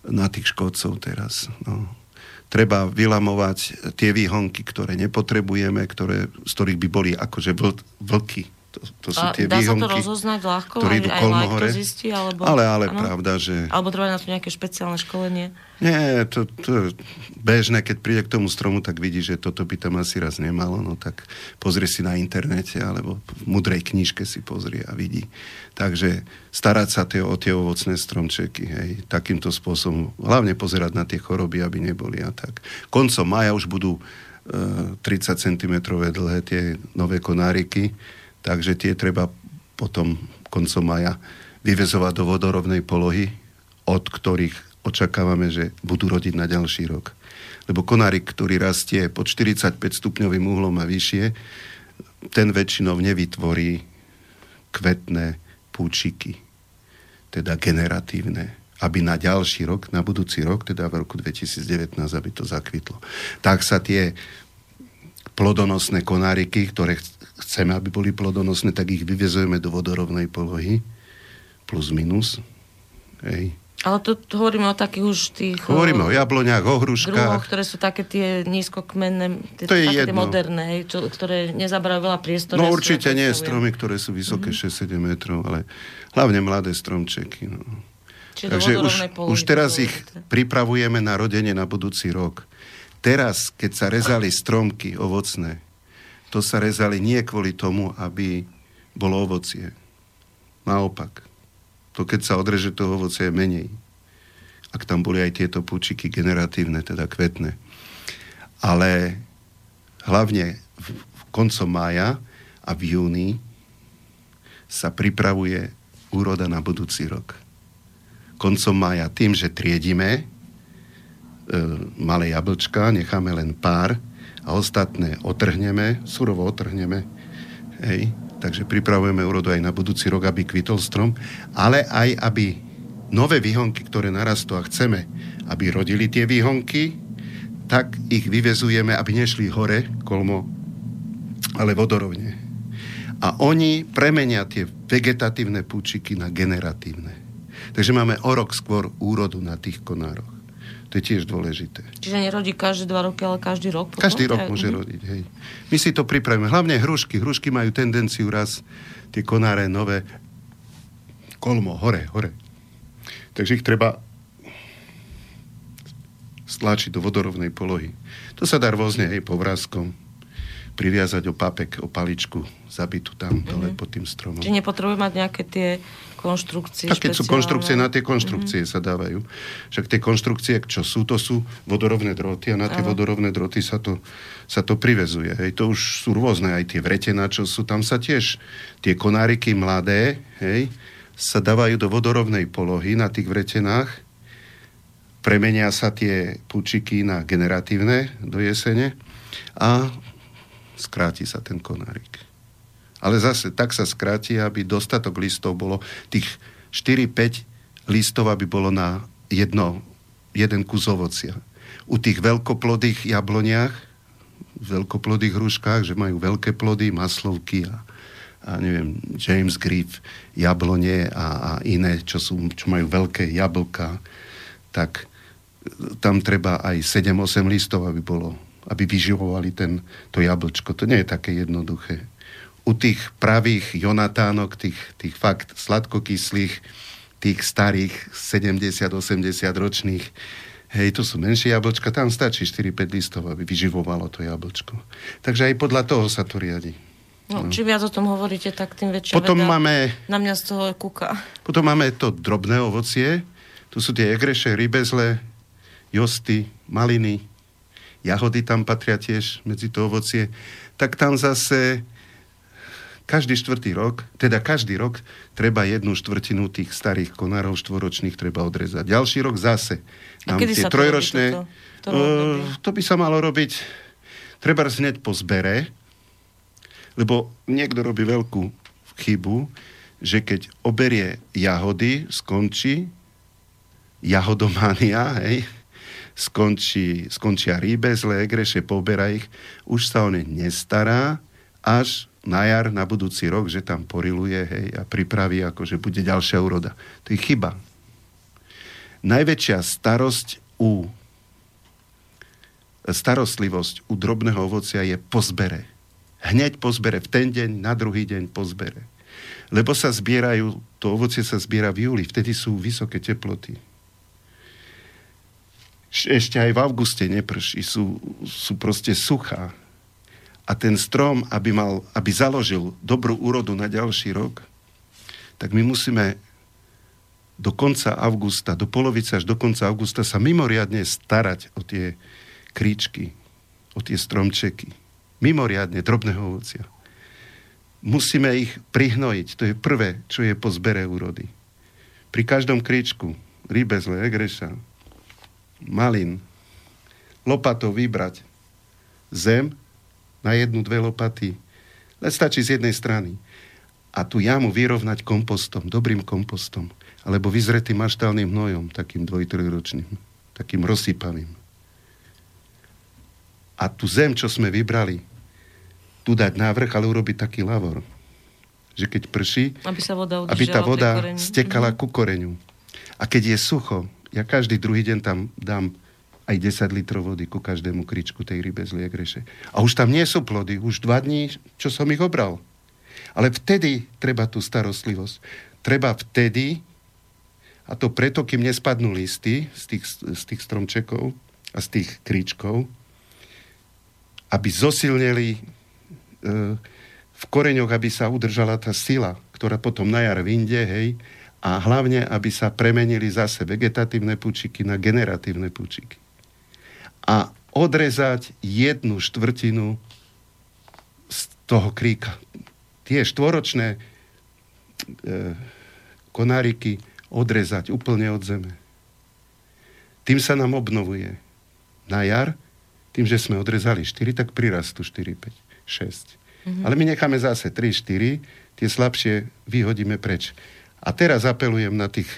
na tých škodcov teraz. No. Treba vylamovať tie výhonky, ktoré nepotrebujeme, ktoré, z ktorých by boli akože vl, vlky. To, to sú tie dá sa to rozoznať ľahko? ktoré idú aj kolmo like hore. to zistí? Alebo, Ale, ale áno? pravda, že... Alebo treba na to nejaké špeciálne školenie? Nie, to, to bežné, keď príde k tomu stromu, tak vidí, že toto by tam asi raz nemalo, no tak pozrie si na internete, alebo v mudrej knižke si pozrie a vidí. Takže starať sa tie, o tie ovocné stromčeky, hej, takýmto spôsobom, hlavne pozerať na tie choroby, aby neboli a tak. Koncom maja už budú e, 30 cm dlhé tie nové konáriky, takže tie treba potom koncom maja vyvezovať do vodorovnej polohy, od ktorých očakávame, že budú rodiť na ďalší rok. Lebo konárik, ktorý rastie pod 45 stupňovým uhlom a vyššie, ten väčšinou nevytvorí kvetné púčiky, teda generatívne, aby na ďalší rok, na budúci rok, teda v roku 2019, aby to zakvitlo. Tak sa tie plodonosné konáriky, ktoré chceme, aby boli plodonosné, tak ich vyvezujeme do vodorovnej polohy, plus minus. Hej. Ale to, to hovoríme o takých už tých... Hovoríme o jabloniach, o hruškách. Druhoch, ktoré sú také tie nízkokmenné, tie, to je také jedno. tie moderné, čo, ktoré nezaberajú veľa priestoru. No určite nie stromy, ktoré sú vysoké mm-hmm. 6-7 metrov, ale hlavne mladé stromčeky. No. Čiže Takže už, už teraz ich pripravujeme na rodenie na budúci rok. Teraz, keď sa rezali stromky ovocné, to sa rezali nie kvôli tomu, aby bolo ovocie. Naopak to keď sa odreže toho ovoce je menej. Ak tam boli aj tieto púčiky generatívne, teda kvetné. Ale hlavne v, v koncom mája a v júni sa pripravuje úroda na budúci rok. Koncom mája tým, že triedime e, malé jablčka, necháme len pár a ostatné otrhneme, surovo otrhneme, hej, takže pripravujeme úrodu aj na budúci rok, aby kvitol strom, ale aj aby nové výhonky, ktoré narastú a chceme, aby rodili tie výhonky, tak ich vyvezujeme, aby nešli hore kolmo, ale vodorovne. A oni premenia tie vegetatívne púčiky na generatívne. Takže máme o rok skôr úrodu na tých konároch. To je tiež dôležité. Čiže nerodí každé dva roky, ale každý rok? Potom? Každý rok môže mm-hmm. rodiť, hej. My si to pripravíme. Hlavne hrušky. Hrušky majú tendenciu raz tie konáre nové kolmo, hore, hore. Takže ich treba stlačiť do vodorovnej polohy. To sa dá rôzne, hej, povrázkom, priviazať o papek, o paličku, zabitú tam mm-hmm. dole pod tým stromom. Čiže nepotrebuje mať nejaké tie konštrukcie Tak keď sú konštrukcie, na tie konštrukcie mm-hmm. sa dávajú. Však tie konštrukcie, čo sú, to sú vodorovné droty a na tie Aha. vodorovné droty sa to, sa to privezuje. Hej, to už sú rôzne, aj tie vretená, čo sú, tam sa tiež tie konáriky mladé, hej, sa dávajú do vodorovnej polohy na tých vretenách, premenia sa tie púčiky na generatívne do jesene a skráti sa ten konárik. Ale zase tak sa skráti, aby dostatok listov bolo tých 4-5 listov, aby bolo na jedno, jeden kus ovocia. U tých veľkoplodých jabloniach, veľkoplodých hruškách, že majú veľké plody, maslovky a, a neviem, James Griff, jablone a, a iné, čo, sú, čo majú veľké jablka, tak tam treba aj 7-8 listov, aby bolo, aby vyživovali ten, to jablčko. To nie je také jednoduché u tých pravých Jonatánok, tých, tých fakt sladkokyslých, tých starých 70-80 ročných, hej, to sú menšie jablčka, tam stačí 4-5 listov, aby vyživovalo to jablčko. Takže aj podľa toho sa to riadi. No, no. Čím viac o tom hovoríte, tak tým väčšia potom veda máme, na mňa z toho kúka. Potom máme to drobné ovocie, tu sú tie egreše, rybezle, josty, maliny, jahody tam patria tiež medzi to ovocie. Tak tam zase každý štvrtý rok, teda každý rok, treba jednu štvrtinu tých starých konárov štvoročných treba odrezať. Ďalší rok zase. A kedy tie trojročné, to, to, to by sa malo robiť treba hneď po zbere, lebo niekto robí veľkú chybu, že keď oberie jahody, skončí jahodomania, hej, skončí, skončia rýbe, zlé egreše, pobera ich, už sa o ne nestará, až na jar, na budúci rok, že tam poriluje hej, a pripraví, ako že bude ďalšia úroda. To je chyba. Najväčšia starosť u starostlivosť u drobného ovocia je po zbere. Hneď po zbere, v ten deň, na druhý deň po zbere. Lebo sa zbierajú, to ovocie sa zbiera v júli, vtedy sú vysoké teploty. Ešte aj v auguste neprší, sú, sú proste suchá a ten strom, aby, mal, aby založil dobrú úrodu na ďalší rok, tak my musíme do konca augusta, do polovice až do konca augusta sa mimoriadne starať o tie kríčky, o tie stromčeky. Mimoriadne, drobného ovocia. Musíme ich prihnojiť. To je prvé, čo je po zbere úrody. Pri každom kríčku, rybezle, egreša, malin, lopatou vybrať zem, na jednu, dve lopaty. Len stačí z jednej strany. A tú jamu vyrovnať kompostom, dobrým kompostom, alebo vyzretým maštálnym hnojom, takým dvojtrojročným, takým rozsypaným. A tú zem, čo sme vybrali, tu dať návrh, ale urobiť taký lavor. Že keď prší, aby, sa voda aby tá voda stekala mm-hmm. ku koreňu. A keď je sucho, ja každý druhý deň tam dám aj 10 litrov vody ku každému kričku tej rybe z liegreše. A už tam nie sú plody, už dva dní, čo som ich obral. Ale vtedy treba tú starostlivosť. Treba vtedy, a to preto, kým nespadnú listy z tých, z tých stromčekov a z tých kríčkov, aby zosilneli e, v koreňoch, aby sa udržala tá sila, ktorá potom na jar vinde, hej, a hlavne, aby sa premenili zase vegetatívne púčiky na generatívne púčiky a odrezať jednu štvrtinu z toho kríka. Tie štvoročné e, konáriky odrezať úplne od zeme. Tým sa nám obnovuje. Na jar, tým, že sme odrezali 4, tak prirastú 4, 5, 6. Mm-hmm. Ale my necháme zase 3, 4, tie slabšie vyhodíme preč. A teraz apelujem na tých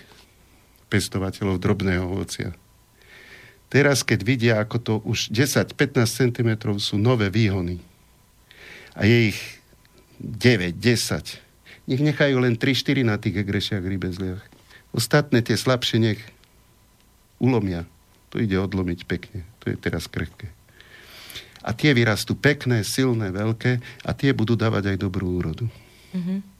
pestovateľov drobného ovocia Teraz, keď vidia, ako to už 10-15 cm sú nové výhony a je ich 9, 10, nech nechajú len 3-4 na tých egrešiach rybezliach. Ostatné tie slabšie nech ulomia. To ide odlomiť pekne. To je teraz krehké. A tie vyrastú pekné, silné, veľké a tie budú dávať aj dobrú úrodu. Mm-hmm.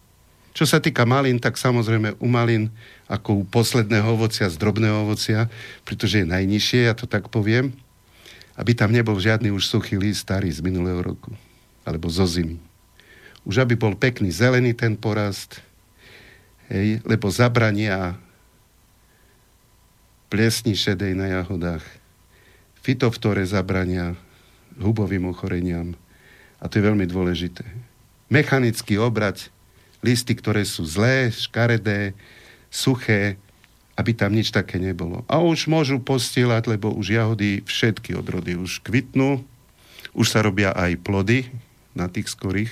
Čo sa týka malín, tak samozrejme u malín ako u posledného ovocia z drobného ovocia, pretože je najnižšie, ja to tak poviem, aby tam nebol žiadny už suchý list starý z minulého roku, alebo zo zimy. Už aby bol pekný zelený ten porast, hej, lebo zabrania plesni šedej na jahodách, fitoftore zabrania hubovým ochoreniam. A to je veľmi dôležité. Mechanický obrať listy, ktoré sú zlé, škaredé, suché, aby tam nič také nebolo. A už môžu postielať, lebo už jahody, všetky odrody už kvitnú, už sa robia aj plody na tých skorých.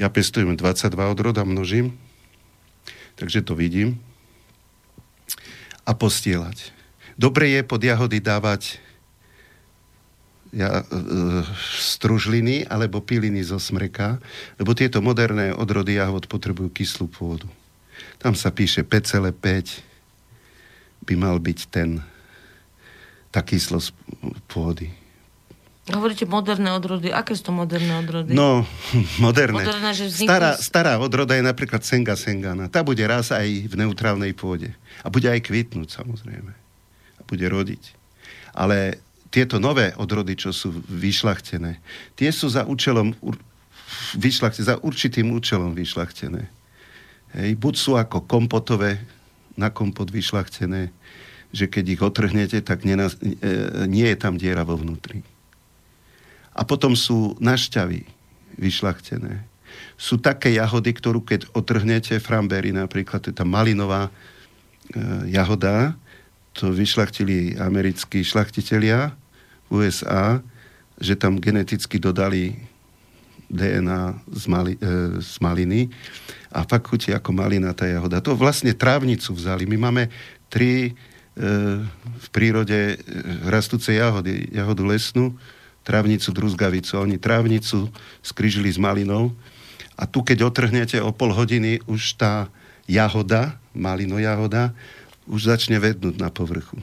Ja pestujem 22 odrod a množím, takže to vidím. A postielať. Dobre je pod jahody dávať ja, e, stružliny alebo piliny zo smreka, lebo tieto moderné odrody jahod potrebujú kyslú pôdu. Tam sa píše 5,5 by mal byť ten tá kyslosť pôdy. Hovoríte moderné odrody. Aké sú to moderné odrody? No, *laughs* moderné. moderné že vzniknú... stará, stará odroda je napríklad Senga Sengana. Tá bude raz aj v neutrálnej pôde. A bude aj kvitnúť, samozrejme. A bude rodiť. Ale tieto nové odrody, čo sú vyšlachtené, tie sú za účelom vyšlachtené, za určitým účelom vyšlachtené. Hej, buď sú ako kompotové, na kompot vyšlachtené, že keď ich otrhnete, tak nie, e, nie je tam diera vo vnútri. A potom sú našťavy vyšlachtené. Sú také jahody, ktorú keď otrhnete, frambery napríklad, to je tá malinová e, jahoda, to vyšlachtili americkí šlachtitelia USA, že tam geneticky dodali DNA z, mali, e, z maliny a fakt chutí ako malina tá jahoda. To vlastne trávnicu vzali. My máme tri e, v prírode e, rastúce jahody. Jahodu lesnú, trávnicu druzgavicu. Oni trávnicu skrižili s malinou a tu, keď otrhnete o pol hodiny, už tá jahoda, malino jahoda, už začne vednúť na povrchu.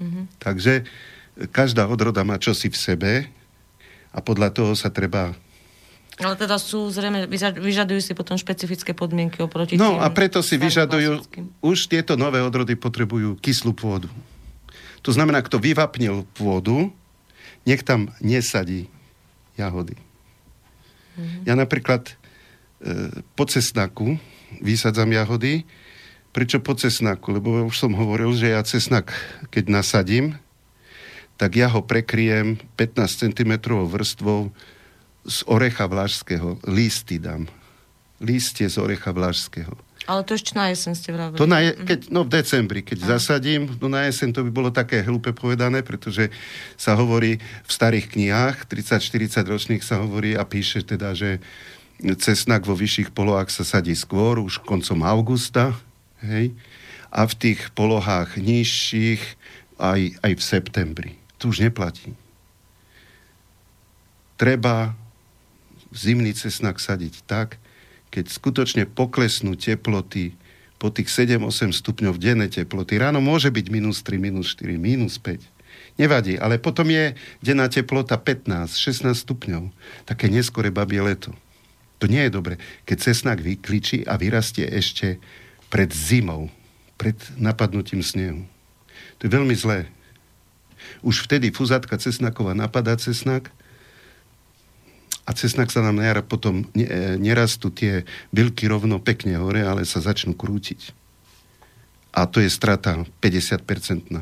Mm-hmm. Takže každá odroda má čosi v sebe a podľa toho sa treba ale teda sú zrejme, vyžadujú si potom špecifické podmienky oproti No a preto si vyžadujú, už tieto nové odrody potrebujú kyslú pôdu. To znamená, kto vyvapnil pôdu, nech tam nesadí jahody. Mm-hmm. Ja napríklad e, po cesnaku vysadzam jahody, Prečo po cesnaku? Lebo už som hovoril, že ja cesnak, keď nasadím, tak ja ho prekryjem 15 cm vrstvou z orecha vlašského. Lísty dám. Lístie z orecha vlašského. Ale to ešte na jeseň ste vravili. To na je, keď, no v decembri, keď Aj. zasadím, no na jeseň to by bolo také hlúpe povedané, pretože sa hovorí v starých knihách, 30-40 ročných sa hovorí a píše teda, že cesnak vo vyšších polohách sa sadí skôr, už koncom augusta, Hej? A v tých polohách nižších aj, aj v septembri. To už neplatí. Treba zimný cesnak sadiť tak, keď skutočne poklesnú teploty po tých 7-8 stupňov denné teploty. Ráno môže byť minus 3, minus 4, minus 5. Nevadí, ale potom je denná teplota 15-16 stupňov. Také neskore babie leto. To nie je dobre. Keď cesnak vykličí a vyrastie ešte pred zimou, pred napadnutím snehu. To je veľmi zlé. Už vtedy fuzátka cesnaková napadá cesnak a cesnak sa nám na jar potom e, nerastú tie bylky rovno pekne hore, ale sa začnú krútiť. A to je strata 50-percentná.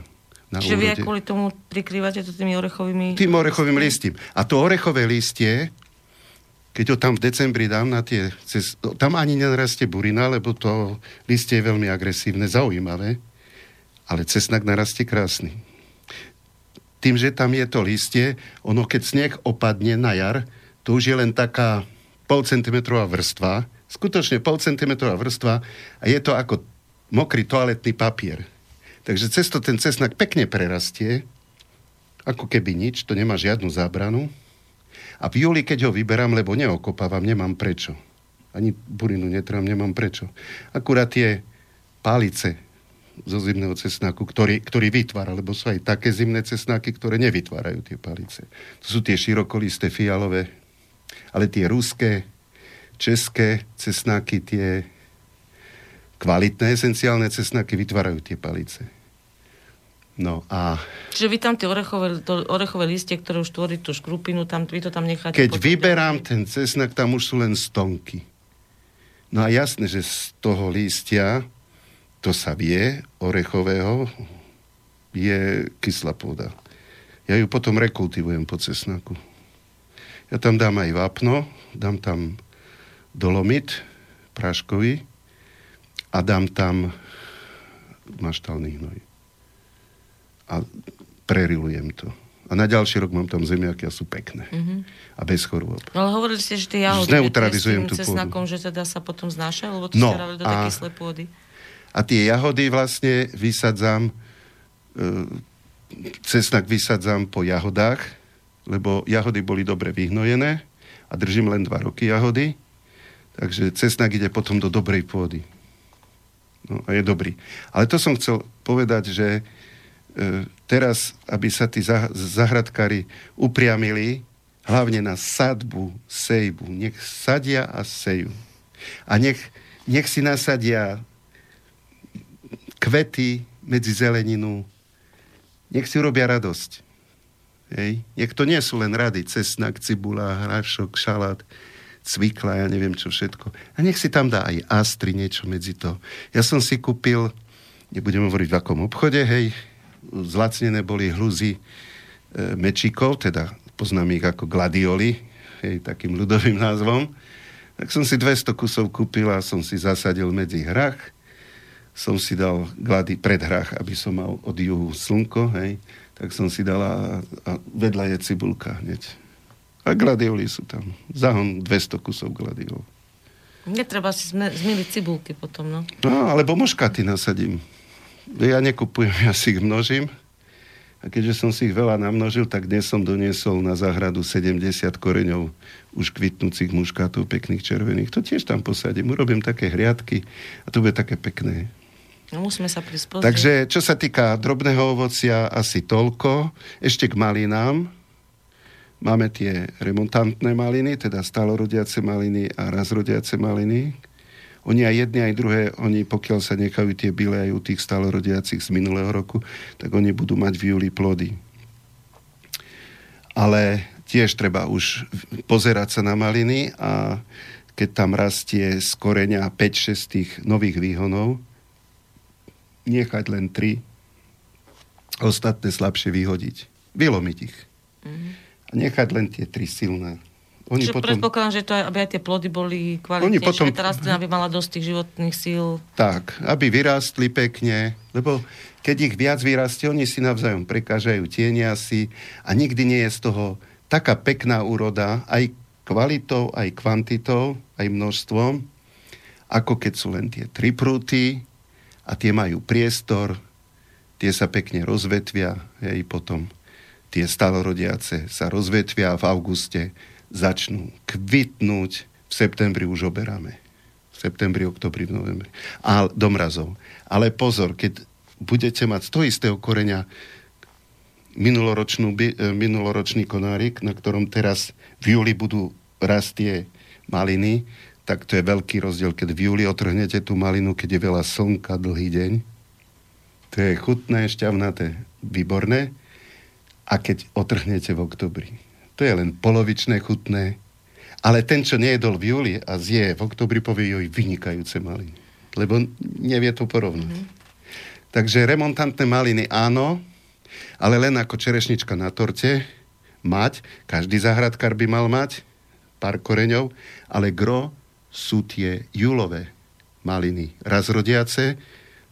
Na Čiže úrode. vy aj kvôli tomu prikrývate to tými orechovými... Tým orechovým listím. A to orechové listie, keď ho tam v decembri dám na tie... Cez, tam ani nenarastie burina, lebo to listie je veľmi agresívne, zaujímavé, ale cesnak narastie krásny. Tým, že tam je to listie, ono keď sneh opadne na jar, to už je len taká pol centimetrová vrstva, skutočne pol centimetrová vrstva a je to ako mokrý toaletný papier. Takže cesto ten cesnak pekne prerastie, ako keby nič, to nemá žiadnu zábranu. A v júli, keď ho vyberám, lebo neokopávam, nemám prečo. Ani burinu netrám, nemám prečo. Akurát tie pálice zo zimného cesnaku, ktorý, ktorý vytvára, lebo sú aj také zimné cesnaky, ktoré nevytvárajú tie palice. To sú tie širokolisté fialové ale tie ruské, české cesnáky, tie kvalitné esenciálne cesnáky vytvárajú tie palice. No a... Čiže vy tam tie orechové, to, orechové listie, ktoré už tvorí tú škrupinu, tam, vy to tam necháte... Keď vyberám ten cesnak, tam už sú len stonky. No a jasné, že z toho lístia, to sa vie, orechového, je kyslá pôda. Ja ju potom rekultivujem po cesnaku. Ja tam dám aj vápno, dám tam dolomit práškový a dám tam maštálny hnoj. A prerilujem to. A na ďalší rok mám tam zemiaky a sú pekné. Mm-hmm. A bez chorôb. No ale hovorili ste, že tie jahody Zneutralizujem tú cesnakom, že teda sa potom znáša, lebo to no, ste do také kyslé pôdy. A tie jahody vlastne vysadzám, e, cesnak vysadzám po jahodách, lebo jahody boli dobre vyhnojené a držím len dva roky jahody, takže cesnak ide potom do dobrej pôdy. No a je dobrý. Ale to som chcel povedať, že teraz, aby sa tí zah- zahradkári upriamili hlavne na sadbu, sejbu. Nech sadia a sejú. A nech, nech si nasadia kvety medzi zeleninu. Nech si urobia radosť. Hej. Nech to nie sú len rady, cesnak, cibula, hrášok, šalát, cvikla, ja neviem čo všetko. A nech si tam dá aj astri, niečo medzi to. Ja som si kúpil, nebudem hovoriť v akom obchode, hej, zlacnené boli hluzy e, mečikov, teda poznám ich ako gladioli, hej, takým ľudovým názvom. Tak som si 200 kusov kúpil a som si zasadil medzi hrách. Som si dal glady pred hrách, aby som mal od juhu slnko, hej tak som si dala a vedľa je cibulka hneď. A gladioli sú tam. Zahon 200 kusov gladiol. Netreba si zmiliť cibulky potom, no. No, alebo moškaty nasadím. Ja nekupujem, *laughs* ja si ich množím. A keďže som si ich veľa namnožil, tak dnes som doniesol na záhradu 70 koreňov už kvitnúcich muškátov, pekných červených. To tiež tam posadím. Urobím také hriadky a to bude také pekné. No, musíme sa prispôsobiť. Takže čo sa týka drobného ovocia, asi toľko. Ešte k malinám. Máme tie remontantné maliny, teda stálorodiace maliny a razrodiace maliny. Oni aj jedni, aj druhé, oni pokiaľ sa nechajú tie byle aj u tých stálorodiacich z minulého roku, tak oni budú mať v júli plody. Ale tiež treba už pozerať sa na maliny a keď tam rastie z koreňa 5-6 tých nových výhonov, nechať len tri, ostatné slabšie vyhodiť. Vylomiť ich. Mm-hmm. A nechať len tie tri silné. Oni Čiže potom... predpokladám, že to aj, aby aj tie plody boli kvalitnejšie, potom... tá rastlina aby mala dosť tých životných síl. Tak, aby vyrástli pekne, lebo keď ich viac vyrastie, oni si navzájom prekážajú, tienia si a nikdy nie je z toho taká pekná úroda, aj kvalitou, aj kvantitou, aj množstvom, ako keď sú len tie tri prúty, a tie majú priestor, tie sa pekne rozvetvia, hej, potom tie stalorodiace sa rozvetvia v auguste začnú kvitnúť, v septembri už oberáme. V septembri, oktobri, v novembri. A do mrazov. Ale pozor, keď budete mať z toho istého koreňa minuloročnú, e, minuloročný konárik, na ktorom teraz v júli budú rastie maliny, tak to je veľký rozdiel, keď v júli otrhnete tú malinu, keď je veľa slnka, dlhý deň. To je chutné, šťavnaté, výborné. A keď otrhnete v oktobri. To je len polovičné chutné. Ale ten, čo nejedol v júli a zje v oktobri, povie joj vynikajúce maliny. Lebo nevie to porovnať. Mm-hmm. Takže remontantné maliny áno, ale len ako čerešnička na torte mať. Každý zahradkár by mal mať pár koreňov, ale gro sú tie júlové maliny razrodiace,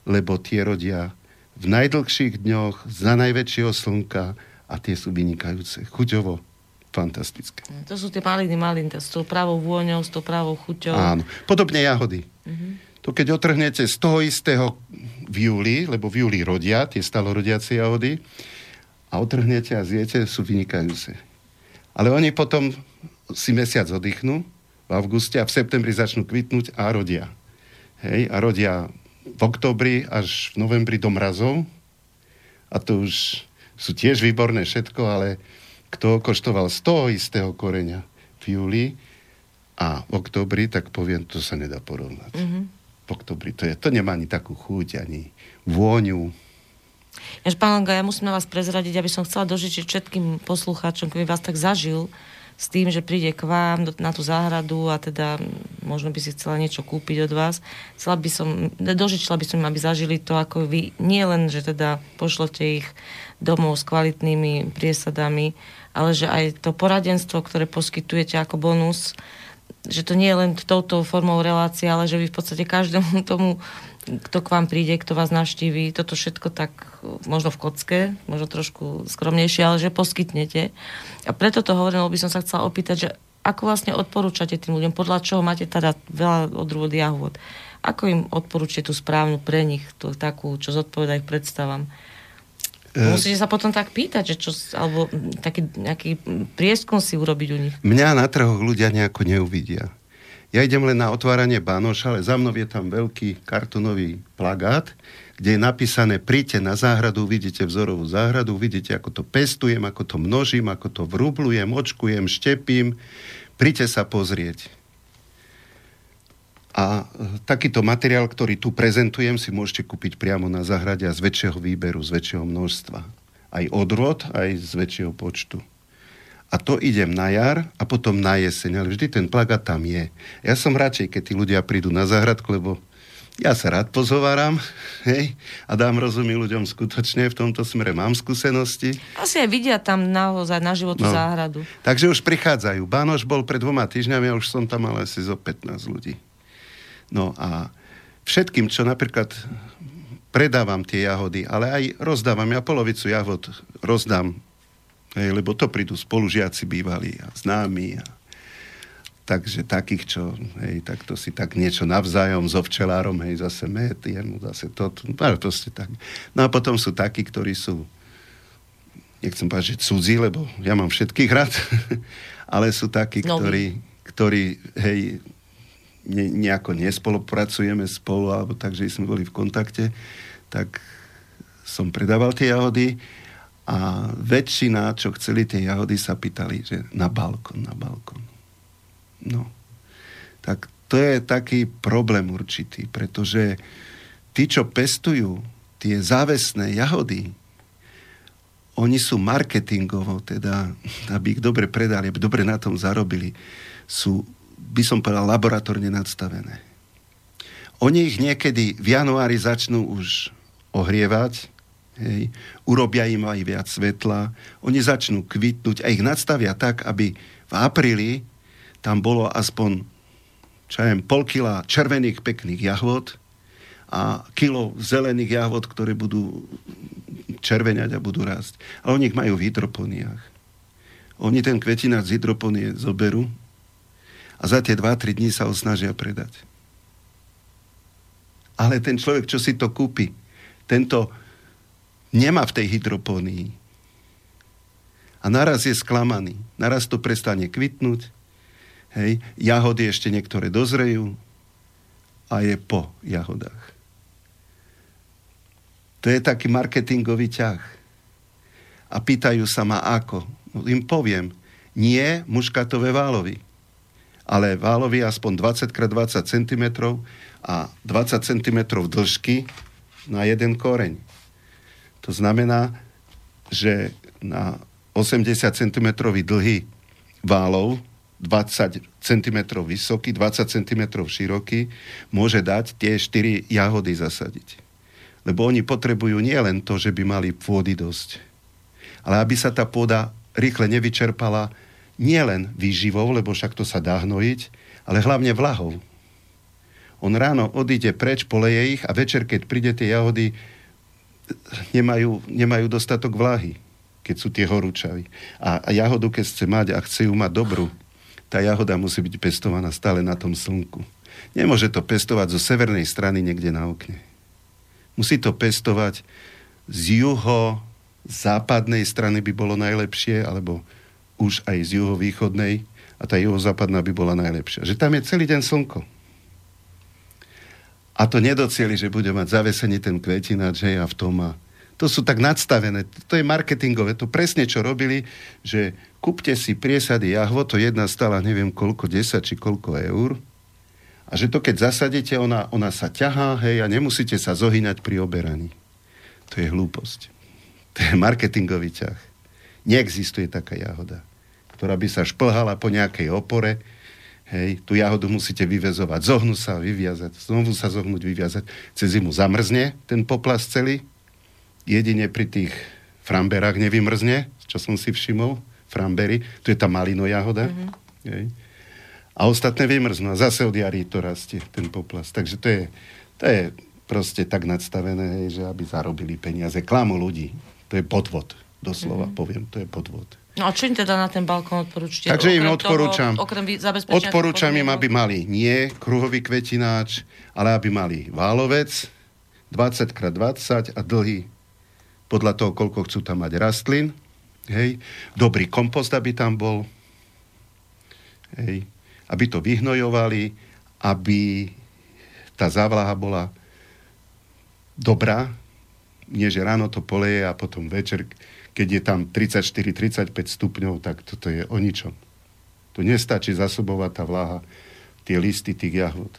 lebo tie rodia v najdlhších dňoch za najväčšieho slnka a tie sú vynikajúce. Chuťovo fantastické. To sú tie maliny, maliny, s tou pravou vôňou, s tou pravou chuťou. Áno. Podobne jahody. Mm-hmm. To keď otrhnete z toho istého v júli, lebo v júli rodia tie stalorodiace jahody a otrhnete a zjete, sú vynikajúce. Ale oni potom si mesiac oddychnú v auguste a v septembri začnú kvitnúť a rodia. Hej, a rodia v oktobri až v novembri do mrazov a to už sú tiež výborné všetko, ale kto koštoval z toho istého koreňa v júli a v oktobri, tak poviem, to sa nedá porovnať. Mm-hmm. V oktobri to, je, to nemá ani takú chuť, ani vôňu. Jež, pán Langa, ja musím na vás prezradiť, aby som chcela dožiť všetkým poslucháčom, keby vás tak zažil, s tým, že príde k vám na tú záhradu a teda možno by si chcela niečo kúpiť od vás. Chcela by som, dožičila by som im, aby zažili to, ako vy, nie len, že teda pošlete ich domov s kvalitnými priesadami, ale že aj to poradenstvo, ktoré poskytujete ako bonus, že to nie je len touto formou relácie, ale že vy v podstate každému *laughs* tomu kto k vám príde, kto vás navštíví, toto všetko tak možno v kocke, možno trošku skromnejšie, ale že poskytnete. A preto to hovorím, by som sa chcela opýtať, že ako vlastne odporúčate tým ľuďom, podľa čoho máte teda veľa odrôd jahôd, ako im odporúčate tú správnu pre nich, tú takú, čo zodpoveda ich predstavám. E... Musíte sa potom tak pýtať, že čo, alebo taký nejaký prieskum si urobiť u nich. Mňa na trhoch ľudia nejako neuvidia. Ja idem len na otváranie Bánoša, ale za mnou je tam veľký kartonový plagát, kde je napísané príďte na záhradu, vidíte vzorovú záhradu, vidíte, ako to pestujem, ako to množím, ako to vrublujem, očkujem, štepím. Príďte sa pozrieť. A e, takýto materiál, ktorý tu prezentujem, si môžete kúpiť priamo na záhrade a z väčšieho výberu, z väčšieho množstva. Aj odrod, aj z väčšieho počtu a to idem na jar a potom na jeseň, ale vždy ten plagát tam je. Ja som radšej, keď tí ľudia prídu na záhradku, lebo ja sa rád pozováram *laughs* hej, a dám rozumí ľuďom skutočne, v tomto smere mám skúsenosti. Asi aj vidia tam naozaj na životu no, záhradu. Takže už prichádzajú. Bánoš bol pred dvoma týždňami a už som tam mal asi zo 15 ľudí. No a všetkým, čo napríklad predávam tie jahody, ale aj rozdávam, ja polovicu jahod rozdám Hej, lebo to prídu spolužiaci bývalí a známi. A, takže takých, čo, hej, tak to si tak niečo navzájom so včelárom, hej, zase met, jemu zase to, to proste tak. No a potom sú takí, ktorí sú, nechcem povedať, že cudzí, lebo ja mám všetkých rád, *laughs* ale sú takí, no. ktorí, ktorí, hej, ne, nejako nespolupracujeme spolu, alebo tak, že sme boli v kontakte, tak som predával tie jahody a väčšina, čo chceli tie jahody, sa pýtali, že na balkón, na balkón. No. Tak to je taký problém určitý, pretože tí, čo pestujú tie závesné jahody, oni sú marketingovo, teda, aby ich dobre predali, aby dobre na tom zarobili, sú, by som povedal, laboratórne nadstavené. Oni ich niekedy v januári začnú už ohrievať, hej, urobia im aj viac svetla, oni začnú kvitnúť a ich nadstavia tak, aby v apríli tam bolo aspoň čo ja pol kila červených pekných jahvod a kilo zelených jahvod, ktoré budú červeňať a budú rásť. A oni ich majú v hydroponiách. Oni ten kvetinát z hydroponie zoberú a za tie 2-3 dní sa ho snažia predať. Ale ten človek, čo si to kúpi, tento nemá v tej hydropónii. A naraz je sklamaný. Naraz to prestane kvitnúť. Hej. Jahody ešte niektoré dozrejú. a je po jahodách. To je taký marketingový ťah. A pýtajú sa ma ako. No, im poviem, nie muškatové válovy, ale válovy aspoň 20x20 cm a 20 cm dĺžky na jeden koreň. To znamená, že na 80 cm dlhý válov 20 cm vysoký, 20 cm široký, môže dať tie 4 jahody zasadiť. Lebo oni potrebujú nielen to, že by mali pôdy dosť, ale aby sa tá pôda rýchle nevyčerpala nielen výživou, lebo však to sa dá hnojiť, ale hlavne vlahou. On ráno odíde preč, poleje ich a večer, keď príde tie jahody, nemajú, nemajú dostatok vlahy, keď sú tie horúčavy. A, a jahodu, keď chce mať a chce ju mať dobrú, tá jahoda musí byť pestovaná stále na tom slnku. Nemôže to pestovať zo severnej strany niekde na okne. Musí to pestovať z juho, západnej strany by bolo najlepšie, alebo už aj z juhovýchodnej a tá juhozápadná by bola najlepšia. Že tam je celý deň slnko. A to nedocieli, že bude mať zavesený ten kvetinač a v tom a to sú tak nadstavené, to je marketingové, to presne čo robili, že kúpte si priesady jahvo, to jedna stala neviem koľko, 10 či koľko eur, a že to keď zasadíte, ona, ona sa ťahá, hej, a nemusíte sa zohýňať pri oberaní. To je hlúposť. *laughs* To je marketingový ťah. Neexistuje taká jahoda, ktorá by sa šplhala po nejakej opore, hej, tú jahodu musíte vyvezovať, zohnú sa, vyviazať, znovu sa zohnúť, vyviazať, cez zimu zamrzne ten poplas celý, jedine pri tých framberách nevymrzne, čo som si všimol, frambery, to je tá malino jahoda. Mm-hmm. A ostatné vymrznú a zase od jary to rastie, ten poplas. Takže to je, to je proste tak nadstavené, hej, že aby zarobili peniaze. Klamu ľudí. To je podvod. Doslova mm-hmm. poviem, to je podvod. No a čo im teda na ten balkón odporúčite? Takže im odporúčam, toho, okrem odporúčam im, aby mali nie kruhový kvetináč, ale aby mali válovec 20x20 a dlhý podľa toho, koľko chcú tam mať rastlín. Hej. Dobrý kompost, aby tam bol. Hej. Aby to vyhnojovali, aby tá závlaha bola dobrá, nie že ráno to poleje a potom večer, keď je tam 34-35 stupňov, tak toto je o ničom. Tu nestačí zasobovať tá vláha, tie listy tých jahod.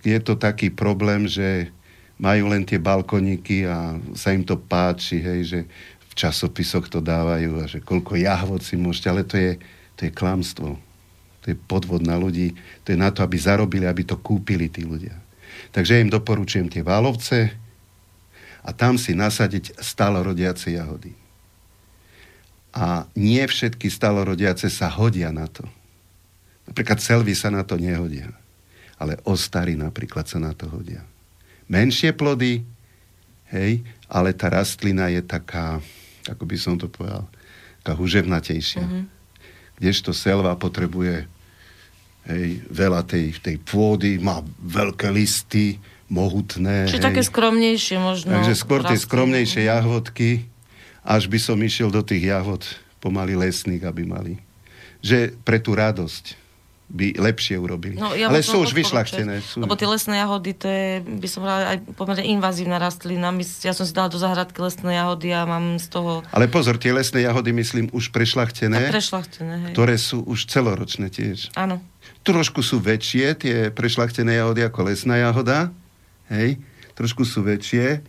Je to taký problém, že majú len tie balkoníky a sa im to páči, hej, že v časopisoch to dávajú a že koľko jahvod si môžete, ale to je, to je klamstvo. To je podvod na ľudí. To je na to, aby zarobili, aby to kúpili tí ľudia. Takže im doporučujem tie válovce a tam si nasadiť stalorodiace jahody. A nie všetky stalorodiace sa hodia na to. Napríklad selvy sa na to nehodia. Ale ostary napríklad sa na to hodia menšie plody, hej, ale tá rastlina je taká, ako by som to povedal, taká huževnatejšia. Mm-hmm. Kdežto selva potrebuje hej, veľa tej, tej pôdy, má veľké listy, mohutné. Čiže také skromnejšie možno. Takže skôr tie skromnejšie jahodky, až by som išiel do tých jahod pomaly lesných, aby mali. Že pre tú radosť by lepšie urobili. No, ja Ale sú už vyšľachtené. Sú... Lebo tie lesné jahody, to je, by som povedala, aj pomerne invazívna rastlina. Ja som si dala do záhradky lesné jahody a mám z toho... Ale pozor, tie lesné jahody, myslím, už prešľachtené. A prešľachtené, hej. Ktoré sú už celoročné tiež. Áno. Trošku sú väčšie, tie prešľachtené jahody ako lesná jahoda. Hej. Trošku sú väčšie,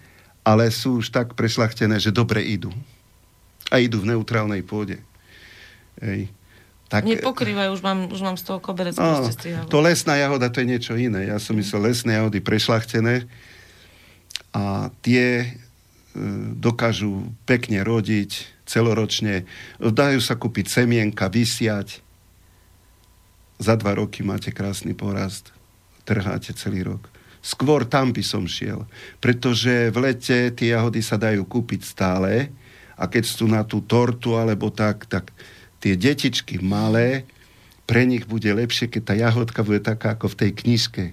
ale sú už tak prešľachtené, že dobre idú. A idú v neutrálnej pôde. Hej. Tak, Nepokrývajú, už mám, už mám z toho koberec. No, to lesná jahoda, to je niečo iné. Ja som myslel lesné jahody prešlachtené a tie e, dokážu pekne rodiť celoročne. Dajú sa kúpiť semienka, vysiať. Za dva roky máte krásny porast. Trháte celý rok. Skôr tam by som šiel. Pretože v lete tie jahody sa dajú kúpiť stále a keď sú na tú tortu alebo tak, tak tie detičky malé, pre nich bude lepšie, keď tá jahodka bude taká ako v tej knižke.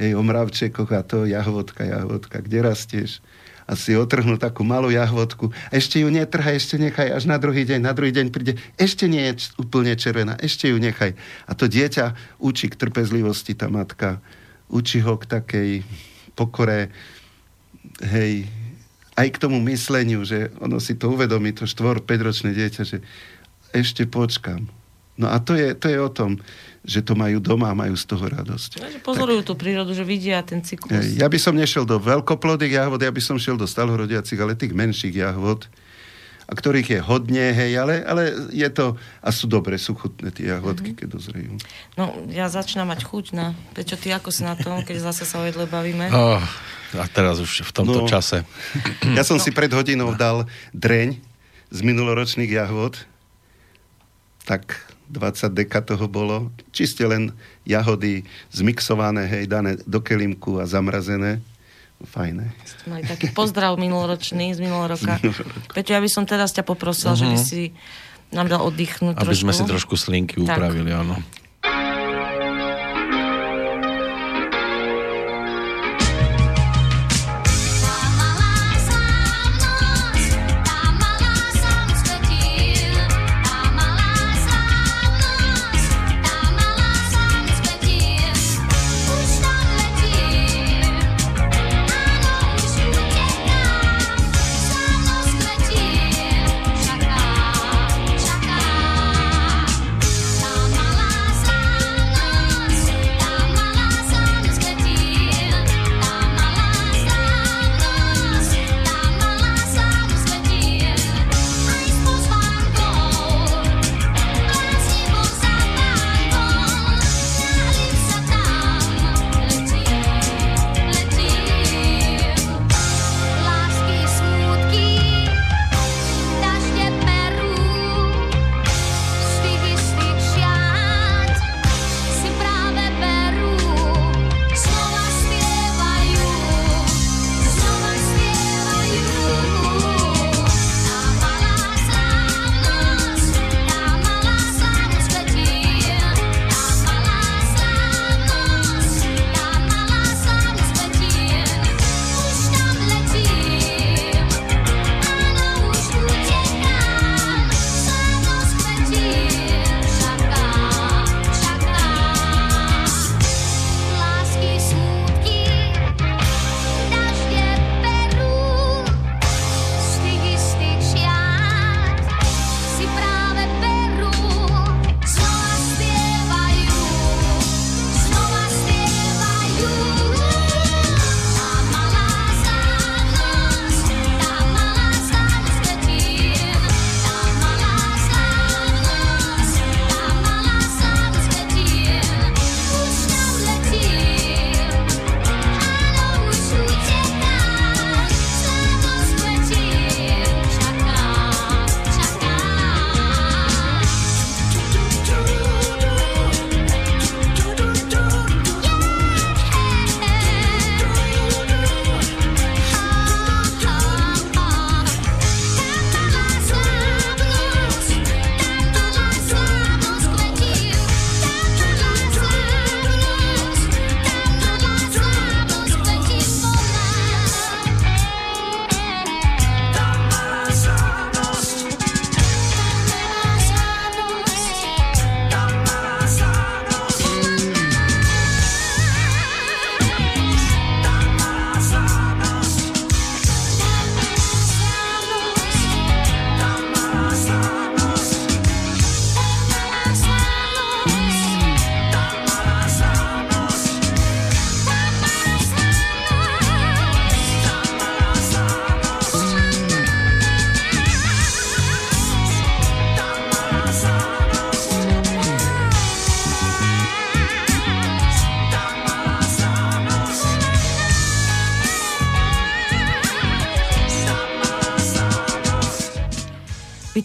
Hej, o mravčekoch a to jahodka, jahodka, kde rastieš? A si otrhnú takú malú jahodku. Ešte ju netrhaj, ešte nechaj, až na druhý deň. Na druhý deň príde, ešte nie je úplne červená, ešte ju nechaj. A to dieťa učí k trpezlivosti tá matka učí ho k takej pokore, hej, aj k tomu mysleniu, že ono si to uvedomí, to 4-5 ročné dieťa, že ešte počkam. No a to je, to je o tom, že to majú doma a majú z toho radosť. Ja, pozorujú tak, tú prírodu, že vidia ten cyklus. Ja by som nešiel do veľkoplodých jahod, ja by som šiel do stalohorodiacich, ale tých menších jahod, a ktorých je hodne, hej, ale, ale je to, a sú dobre, sú chutné tie jahodky, mm-hmm. keď dozrejú. No, ja začínam mať chuť na, Pečo, ty ako si na tom, keď zase sa o jedle bavíme? Oh, a teraz už v tomto no, čase. *clears throat* Ja som no. si pred hodinou dal dreň z minuloročných jahod, tak 20 deka toho bolo. Čiste len jahody zmixované, hej, dané do kelimku a zamrazené fajné. Mali taký pozdrav minuloročný z minulého roka. Peťo, ja by som teraz ťa poprosila, uh-huh. že by mhm. si nám dal oddychnúť Aby trošku. sme si trošku slinky upravili, tak. áno.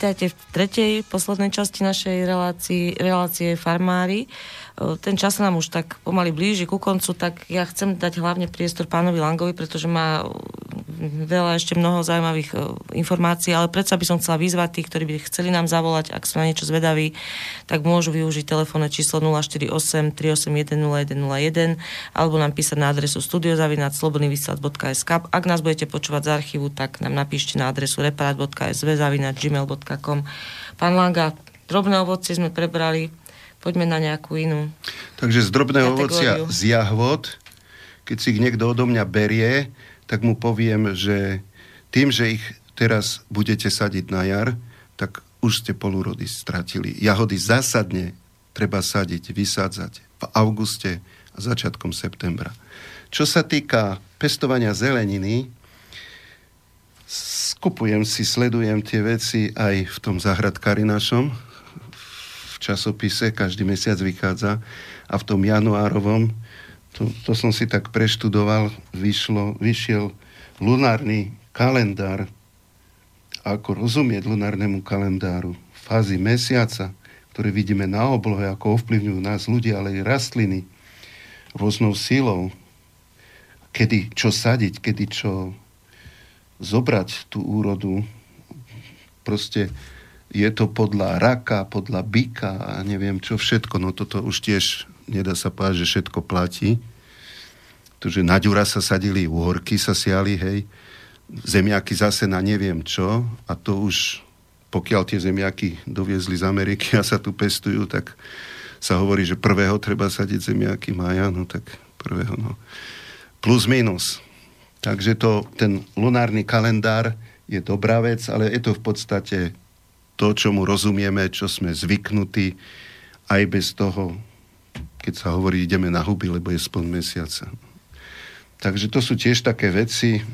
Vítajte v tretej, poslednej časti našej relácie, relácie Farmári. Ten čas sa nám už tak pomaly blíži ku koncu, tak ja chcem dať hlavne priestor pánovi Langovi, pretože má veľa ešte mnoho zaujímavých informácií, ale predsa by som chcela vyzvať tých, ktorí by chceli nám zavolať, ak sú na niečo zvedaví, tak môžu využiť telefónne číslo 048 381 0101 alebo nám písať na adresu studiozavinaclobodnyvysielac.sk Ak nás budete počúvať z archívu, tak nám napíšte na adresu reparát.sv.gmail.com Pán Langa, drobné ovocie sme prebrali, poďme na nejakú inú Takže z drobného ovocia z jahvod. Keď si niekto odo mňa berie, tak mu poviem, že tým, že ich teraz budete sadiť na jar, tak už ste polurody stratili. Jahody zásadne treba sadiť, vysádzať v auguste a začiatkom septembra. Čo sa týka pestovania zeleniny, skupujem si, sledujem tie veci aj v tom zahradkári našom, v časopise, každý mesiac vychádza a v tom januárovom, to, to som si tak preštudoval, vyšlo, vyšiel lunárny kalendár, ako rozumieť lunárnemu kalendáru, fázy mesiaca, ktoré vidíme na oblohe, ako ovplyvňujú nás ľudia, ale aj rastliny rôznou sílou, kedy čo sadiť, kedy čo zobrať tú úrodu. Proste je to podľa raka, podľa byka a neviem čo všetko. No toto už tiež nedá sa povedať, že všetko platí. To, že na ďura sa sadili, uhorky sa siali, hej, zemiaky zase na neviem čo a to už pokiaľ tie zemiaky doviezli z Ameriky a sa tu pestujú, tak sa hovorí, že prvého treba sadiť zemiaky maja, no tak prvého, no. Plus minus. Takže to, ten lunárny kalendár je dobrá vec, ale je to v podstate to, čomu rozumieme, čo sme zvyknutí, aj bez toho, keď sa hovorí, ideme na huby, lebo je spln mesiaca. Takže to sú tiež také veci,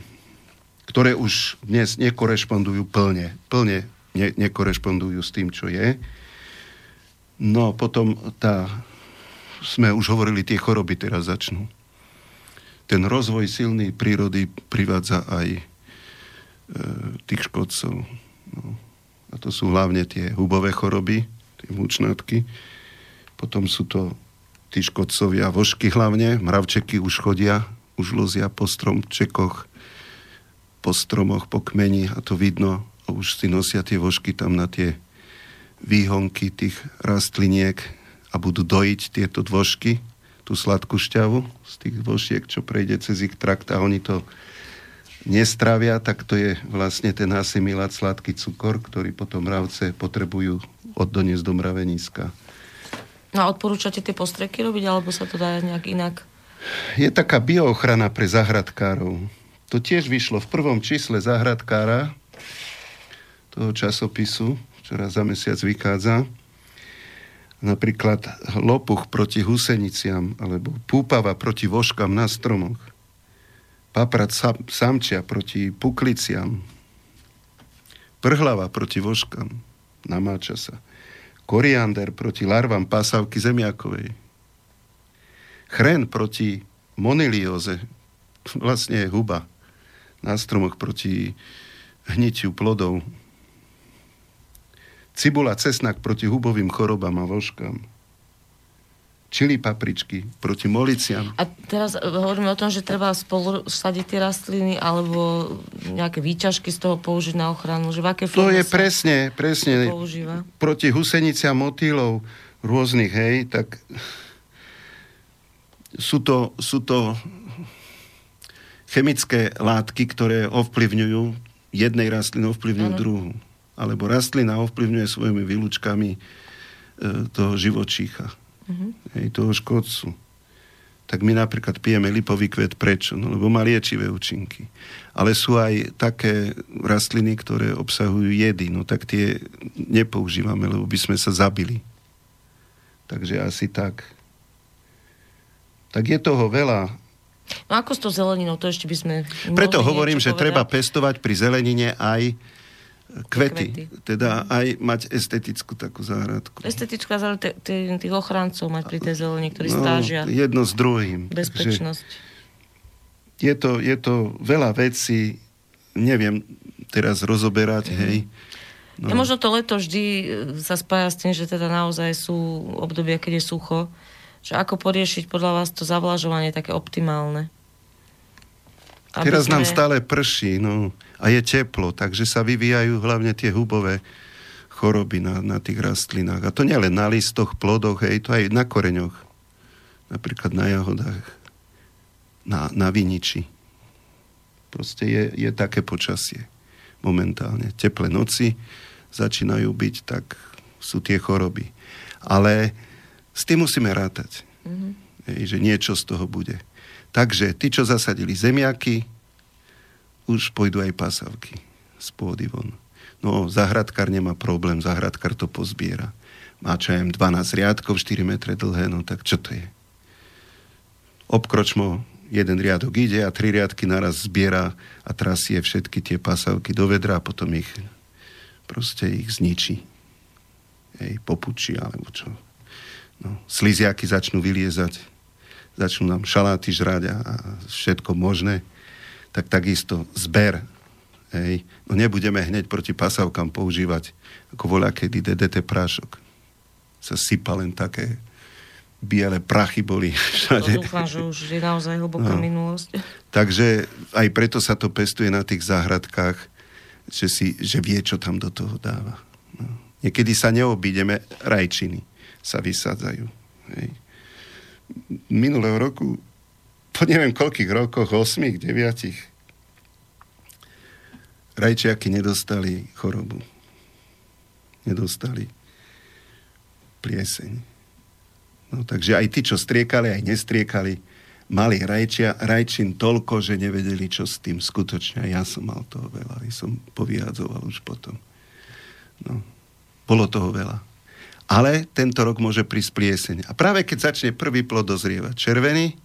ktoré už dnes nekorešpondujú plne. Plne ne, nekorešpondujú s tým, čo je. No potom tá, sme už hovorili, tie choroby teraz začnú ten rozvoj silný prírody privádza aj e, tých škodcov. No. A to sú hlavne tie hubové choroby, tie mučnatky. Potom sú to tí škodcovia, vožky hlavne, mravčeky už chodia, už lozia po stromčekoch, po stromoch, po kmeni a to vidno. A už si nosia tie vožky tam na tie výhonky tých rastliniek a budú dojiť tieto dvožky tú sladkú šťavu z tých vošiek, čo prejde cez ich trakt a oni to nestravia, tak to je vlastne ten asimilat sladký cukor, ktorý potom mravce potrebujú oddoniesť do mraveniska. A odporúčate tie postreky robiť, alebo sa to dá nejak inak? Je taká bioochrana pre zahradkárov. To tiež vyšlo v prvom čísle zahradkára toho časopisu, čo za mesiac vychádza. Napríklad lopuch proti huseniciam alebo púpava proti voškam na stromoch, paprat sam, samčia proti pukliciam, prhlava proti voškam, namáča sa, koriander proti larvám pásavky zemiakovej, chren proti monilióze, *laughs* vlastne je huba. Na stromoch proti hnitiu plodov, Cibula cesnak proti hubovým chorobám a vožkám. Čili papričky proti moliciam. A teraz hovoríme o tom, že treba spolu sadiť tie rastliny alebo nejaké výťažky z toho použiť na ochranu. Že v aké to je presne, presne. Používa? Proti huseniciam motýlov rôznych, hej, tak sú to, sú to chemické látky, ktoré ovplyvňujú jednej rastliny, ovplyvňujú ano. druhú alebo rastlina ovplyvňuje svojimi výlučkami e, toho živočícha, mm-hmm. hej, toho škodcu. Tak my napríklad pijeme lipový kvet prečo? No, lebo má liečivé účinky. Ale sú aj také rastliny, ktoré obsahujú jedy, no tak tie nepoužívame, lebo by sme sa zabili. Takže asi tak. Tak je toho veľa. No ako s tou zeleninou, to ešte by sme... Preto hovorím, že povedať. treba pestovať pri zelenine aj kvety. kvety. Teda aj mať estetickú takú záhradku. T- t- tých ochrancov mať pri tej zelení, ktorí no, strážia. Jedno s druhým. Bezpečnosť. je to, je to veľa vecí, neviem teraz rozoberať, mm. hej. No. Ja možno to leto vždy e, sa spája s tým, že teda naozaj sú obdobia, keď je sucho. Že ako poriešiť podľa vás to zavlažovanie také optimálne? Aby Teraz sme... nám stále prší, no a je teplo, takže sa vyvíjajú hlavne tie hubové choroby na, na tých rastlinách. A to nie len na listoch, plodoch, hej, to aj na koreňoch. Napríklad na jahodách, na, na viniči. Proste je, je také počasie momentálne. Teplé noci začínajú byť, tak sú tie choroby. Ale s tým musíme rátať. Mm-hmm. Hej, že niečo z toho bude. Takže tí, čo zasadili zemiaky, už pôjdu aj pasavky z pôdy von. No, zahradkár nemá problém, zahradkár to pozbiera. Má čo aj 12 riadkov, 4 metre dlhé, no tak čo to je? Obkročmo jeden riadok ide a tri riadky naraz zbiera a trasie všetky tie pasavky do vedra a potom ich proste ich zničí. Hej, popučí alebo čo. No, sliziaky začnú vyliezať, začnú nám šaláty žrať a všetko možné, tak takisto zber Hej. No nebudeme hneď proti pasavkám používať ako voľa kedy DDT prášok. Sa sypa len také biele prachy boli *laughs* všade. To dúfam, že už je naozaj hlboká no. minulosť. Takže aj preto sa to pestuje na tých záhradkách, že, si, že vie, čo tam do toho dáva. No. Niekedy sa neobídeme, rajčiny sa vysádzajú. Hej. Minulého roku, po neviem koľkých rokoch, 8, 9, rajčiaky nedostali chorobu. Nedostali plieseň. No, takže aj tí, čo striekali, aj nestriekali, mali rajčia, rajčin toľko, že nevedeli, čo s tým skutočne. Ja som mal toho veľa, aj som povyhadzoval už potom. No, bolo toho veľa. Ale tento rok môže prísť plieseň. A práve keď začne prvý plod dozrievať červený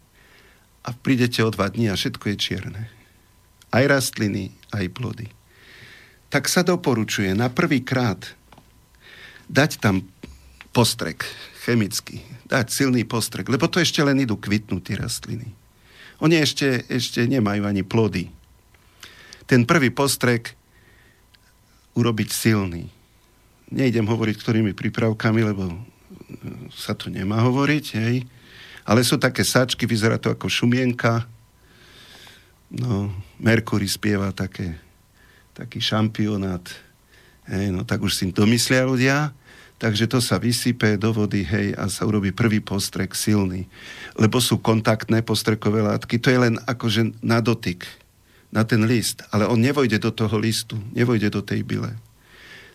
a prídete o dva dní a všetko je čierne. Aj rastliny, aj plody tak sa doporučuje na prvý krát dať tam postrek chemický, dať silný postrek, lebo to ešte len idú kvitnúť rastliny. Oni ešte, ešte nemajú ani plody. Ten prvý postrek urobiť silný. Nejdem hovoriť ktorými prípravkami, lebo sa to nemá hovoriť, hej. Ale sú také sačky, vyzerá to ako šumienka. No, Merkury spieva také taký šampionát. Hej, no tak už si to myslia ľudia, takže to sa vysype do vody, hej, a sa urobí prvý postrek silný. Lebo sú kontaktné postrekové látky, to je len akože na dotyk, na ten list, ale on nevojde do toho listu, nevojde do tej byle.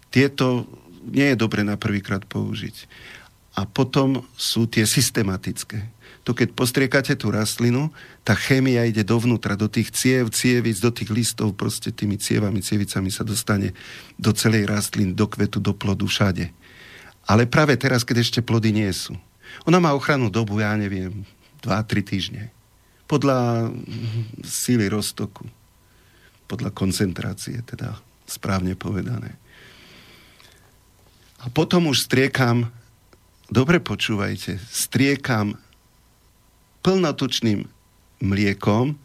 Tieto nie je dobre na prvýkrát použiť. A potom sú tie systematické to keď postriekate tú rastlinu, tá chémia ide dovnútra, do tých ciev, cievic, do tých listov, proste tými cievami, cievicami sa dostane do celej rastliny, do kvetu, do plodu, všade. Ale práve teraz, keď ešte plody nie sú. Ona má ochranu dobu, ja neviem, 2-3 týždne. Podľa síly roztoku. Podľa koncentrácie, teda správne povedané. A potom už striekam, dobre počúvajte, striekam plnotučným mliekom,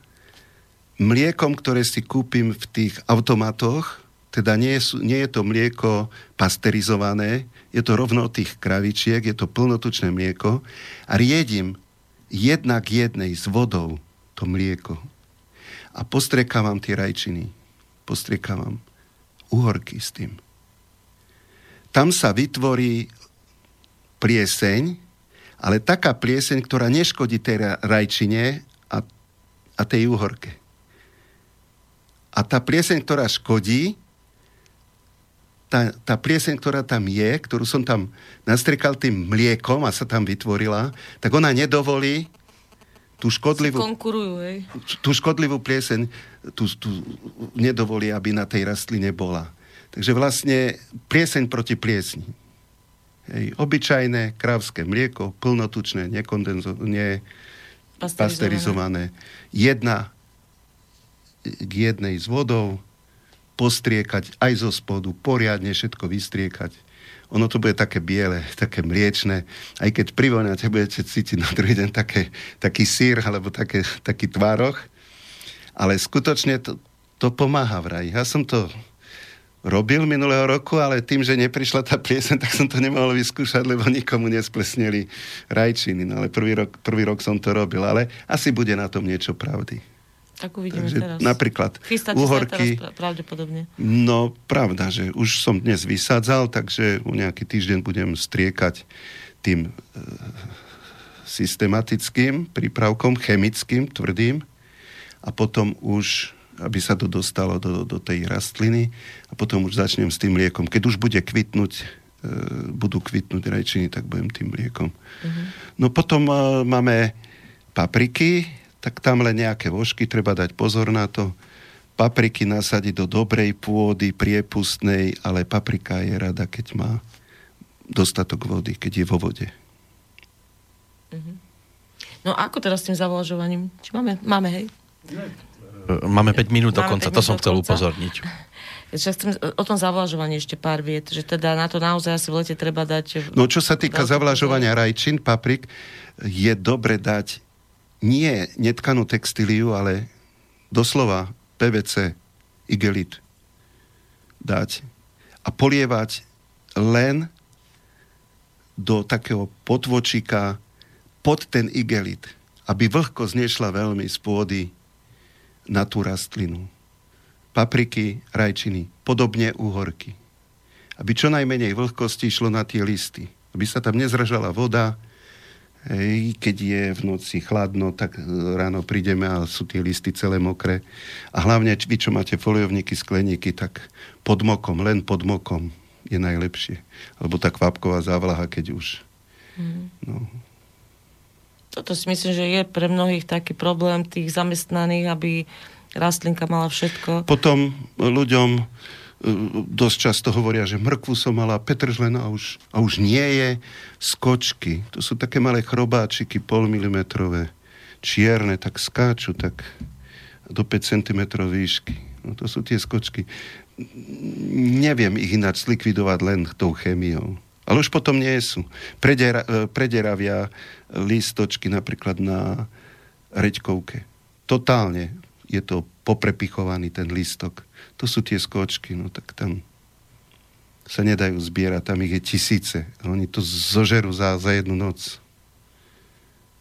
mliekom, ktoré si kúpim v tých automatoch, teda nie je, nie je to mlieko pasterizované, je to rovno od tých kravičiek, je to plnotučné mlieko a riedím jednak jednej s vodou to mlieko a postriekávam tie rajčiny, postriekávam uhorky s tým. Tam sa vytvorí prieseň, ale taká plieseň, ktorá neškodí tej rajčine a, a tej úhorke. A tá plieseň, ktorá škodí, tá, tá plieseň, ktorá tam je, ktorú som tam nastrekal tým mliekom a sa tam vytvorila, tak ona nedovolí tú škodlivú, hej. tú škodlivú plieseň tú, tú nedovolí, aby na tej rastline bola. Takže vlastne plieseň proti pliesni. Hej, obyčajné krávské mlieko, plnotučné, nekondenzo- ne pasterizované. Jedna k jednej s vodou, postriekať aj zo spodu, poriadne všetko vystriekať. Ono to bude také biele, *laughs* také mliečne. Aj keď privoňate, budete cítiť na druhý deň také, taký sír alebo také, taký tvároch. Ale skutočne to, to pomáha vraj. Ja som to robil minulého roku, ale tým, že neprišla tá piesen, *laughs* tak som to nemohol vyskúšať, lebo nikomu nesplesnili rajčiny. No ale prvý rok, prvý rok som to robil, ale asi bude na tom niečo pravdy. Tak uvidíme Takže teraz. Napríklad Chystáte uhorky. Sa teraz pravdepodobne. No, pravda, že už som dnes vysádzal, takže u nejaký týždeň budem striekať tým e, systematickým prípravkom, chemickým, tvrdým a potom už aby sa to dostalo do, do tej rastliny a potom už začnem s tým mliekom. Keď už bude kvitnúť, e, budú kvitnúť rajčiny, tak budem tým mliekom. Uh-huh. No potom e, máme papriky, tak tam len nejaké vožky, treba dať pozor na to. Papriky nasadiť do dobrej pôdy, priepustnej, ale paprika je rada, keď má dostatok vody, keď je vo vode. Mm-hmm. No ako teraz s tým zavlažovaním? Či máme, máme hej? Máme 5 minút do konca, to som chcel upozorniť. *laughs* Ešte chcem o tom zavlažovaní ešte pár viet, že teda na to naozaj asi v lete treba dať... No čo sa týka zavlažovania rajčín, paprik, je dobre dať nie netkanú textíliu, ale doslova PVC, igelit dať a polievať len do takého potvočika pod ten igelit, aby vlhko znešla veľmi z pôdy na tú rastlinu papriky, rajčiny, podobne uhorky. Aby čo najmenej vlhkosti išlo na tie listy. Aby sa tam nezražala voda, hej, keď je v noci chladno, tak ráno prídeme a sú tie listy celé mokré. A hlavne vy, čo máte foliovníky, skleníky, tak pod mokom, len pod mokom je najlepšie. Alebo tá kvapková závlaha, keď už. Mm. No. Toto si myslím, že je pre mnohých taký problém tých zamestnaných, aby rastlinka mala všetko. Potom ľuďom e, dosť často hovoria, že mrkvu som mala petržlena a už, a už nie je skočky. To sú také malé chrobáčiky, pol milimetrové, čierne, tak skáču tak do 5 cm výšky. No to sú tie skočky. Neviem ich ináč zlikvidovať len tou chémiou. Ale už potom nie sú. Predera, e, prederavia lístočky napríklad na reďkovke. Totálne je to poprepichovaný ten listok. To sú tie skočky, no tak tam sa nedajú zbierať, tam ich je tisíce. Oni to zožerú za, za jednu noc.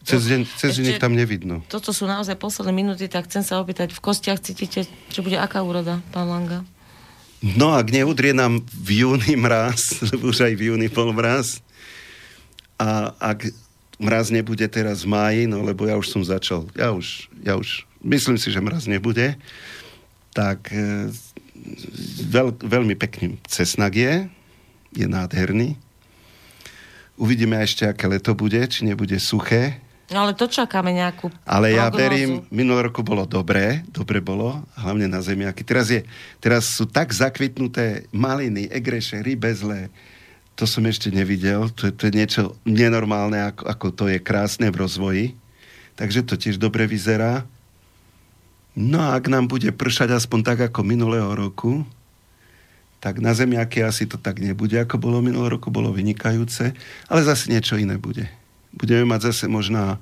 Cez no, deň, cez deň tam nevidno. Toto sú naozaj posledné minúty, tak chcem sa opýtať, v kostiach cítite, čo bude aká úroda, pán Langa? No, ak neudrie nám v júni mraz, *laughs* už aj v júni bol mraz, a ak mraz nebude teraz v máji, no lebo ja už som začal, ja už, ja už myslím si, že mraz nebude, tak e, veľ, veľmi pekný cesnak je, je nádherný. Uvidíme ešte, aké leto bude, či nebude suché. No ale to čakáme nejakú Ale ja prognózu. verím, minulý roku bolo dobré, dobre bolo, hlavne na zemiaky. Teraz, je, teraz sú tak zakvitnuté maliny, egreše, rybezle, to som ešte nevidel, to, to je niečo nenormálne, ako, ako to je krásne v rozvoji. Takže to tiež dobre vyzerá. No a ak nám bude pršať aspoň tak ako minulého roku, tak na zemiaky asi to tak nebude, ako bolo minulého roku, bolo vynikajúce, ale zase niečo iné bude. Budeme mať zase možná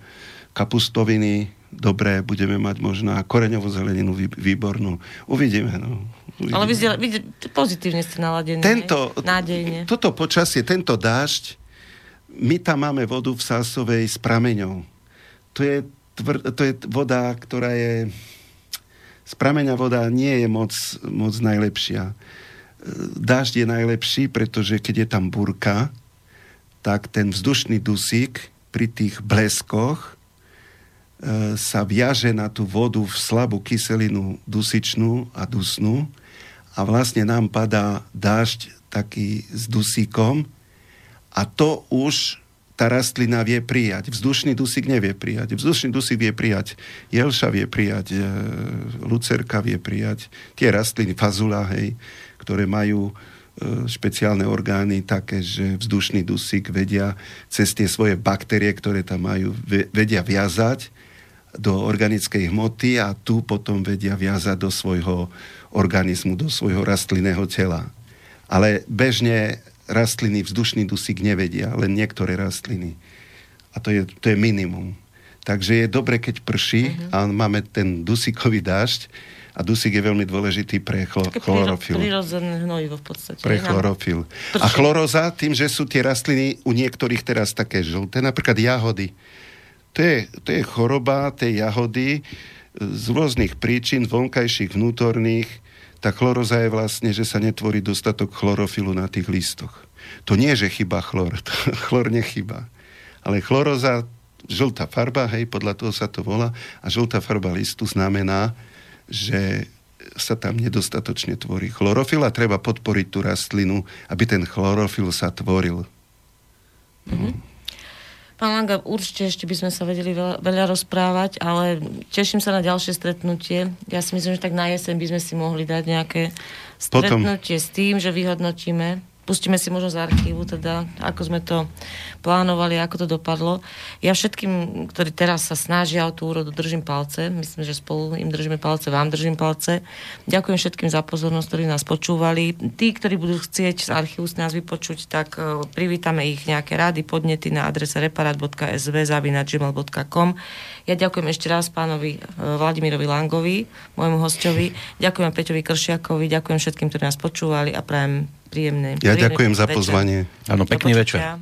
kapustoviny, dobré, budeme mať možná koreňovú zeleninu výbornú. Uvidíme, no. Uvidíme. Ale vy, vy pozitívne ste naladení, tento, nádejne. Toto počasie, tento dážď, my tam máme vodu v Sásovej s prameňou. To je, tvr, to je voda, ktorá je z prameňa voda nie je moc, moc najlepšia. Dážď je najlepší, pretože keď je tam burka, tak ten vzdušný dusík pri tých bleskoch e, sa viaže na tú vodu v slabú kyselinu dusičnú a dusnú a vlastne nám padá dážď taký s dusíkom a to už tá rastlina vie prijať. Vzdušný dusík nevie prijať. Vzdušný dusík vie prijať. Jelša vie prijať, e, lucerka vie prijať. Tie rastliny, fazula, hej, ktoré majú špeciálne orgány také, že vzdušný dusík vedia cez tie svoje baktérie, ktoré tam majú, vedia viazať do organickej hmoty a tu potom vedia viazať do svojho organizmu, do svojho rastlinného tela. Ale bežne rastliny vzdušný dusík nevedia, len niektoré rastliny. A to je, to je minimum. Takže je dobre, keď prší uh-huh. a máme ten dusíkový dážď a dusík je veľmi dôležitý pre chlo- chlorofil. Prirodzené hnojivo v podstate. Pre chlorofil. A chloroza, tým, že sú tie rastliny u niektorých teraz také žlté, napríklad jahody. To je, to je choroba tej jahody z rôznych príčin, vonkajších, vnútorných, tá chloroza je vlastne, že sa netvorí dostatok chlorofilu na tých listoch. To nie, že chyba chlor, *laughs* chlor nechyba. Ale chloroza, žltá farba, hej, podľa toho sa to volá, a žltá farba listu znamená, že sa tam nedostatočne tvorí chlorofil a treba podporiť tú rastlinu, aby ten chlorofil sa tvoril. Mm-hmm. Pán Langa, určite ešte by sme sa vedeli veľa, veľa rozprávať, ale teším sa na ďalšie stretnutie. Ja si myslím, že tak na jeseň by sme si mohli dať nejaké stretnutie Potom... s tým, že vyhodnotíme pustíme si možno z archívu, teda ako sme to plánovali, ako to dopadlo. Ja všetkým, ktorí teraz sa snažia o tú úrodu, držím palce. Myslím, že spolu im držíme palce, vám držím palce. Ďakujem všetkým za pozornosť, ktorí nás počúvali. Tí, ktorí budú chcieť z archívu s nás vypočuť, tak uh, privítame ich nejaké rady, podnety na adrese reparat.sv zavinačgmail.com Ja ďakujem ešte raz pánovi uh, Vladimirovi Langovi, môjmu hostovi. Ďakujem Peťovi Kršiakovi, ďakujem všetkým, ktorí nás počúvali a prajem príjemné. Ja príjemné ďakujem za pozvanie. Áno, pekný večer.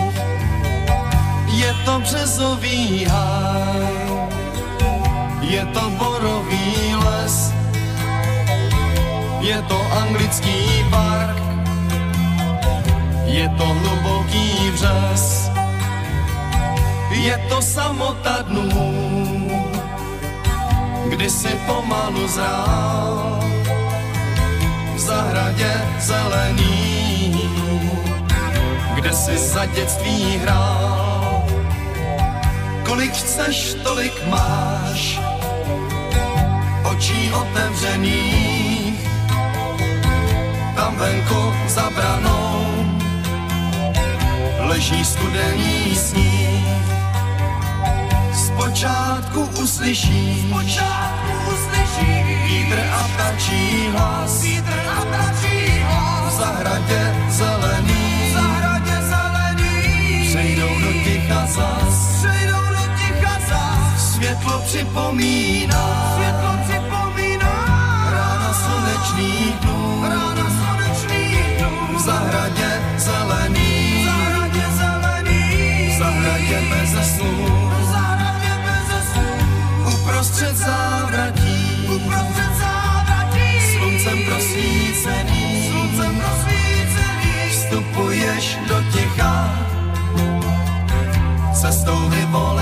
Je to březový háj, je to borový les, je to anglický park, je to hluboký vřes, je to samota dnů, kdy si pomalu zrál. V zahradě zelený, kde si za dětství hrál. Kolik chceš, tolik máš. Očí otevřených Tam venko za branou. Leží studený sníh. Zpočátku uslyšíš Zpočátku uslyšíš. Vítr a ptačí hlas. Vítr a ptačí hlas. V zahradě zelený. V zahradě zelený. Přejdou do ticha zas. Přejdou Světlo připomíná, světlo připomíná. Rána slunečných dnů, rána slunečných dnů. V zahradě zelený, v zahradě zelený, v zahradě bez snů, v zahradě bez snů, uprostřed závratí, uprostřed závratí, sluncem prosvícený, sluncem prosvícený, vstupuješ do ticha, cestou vyvolený.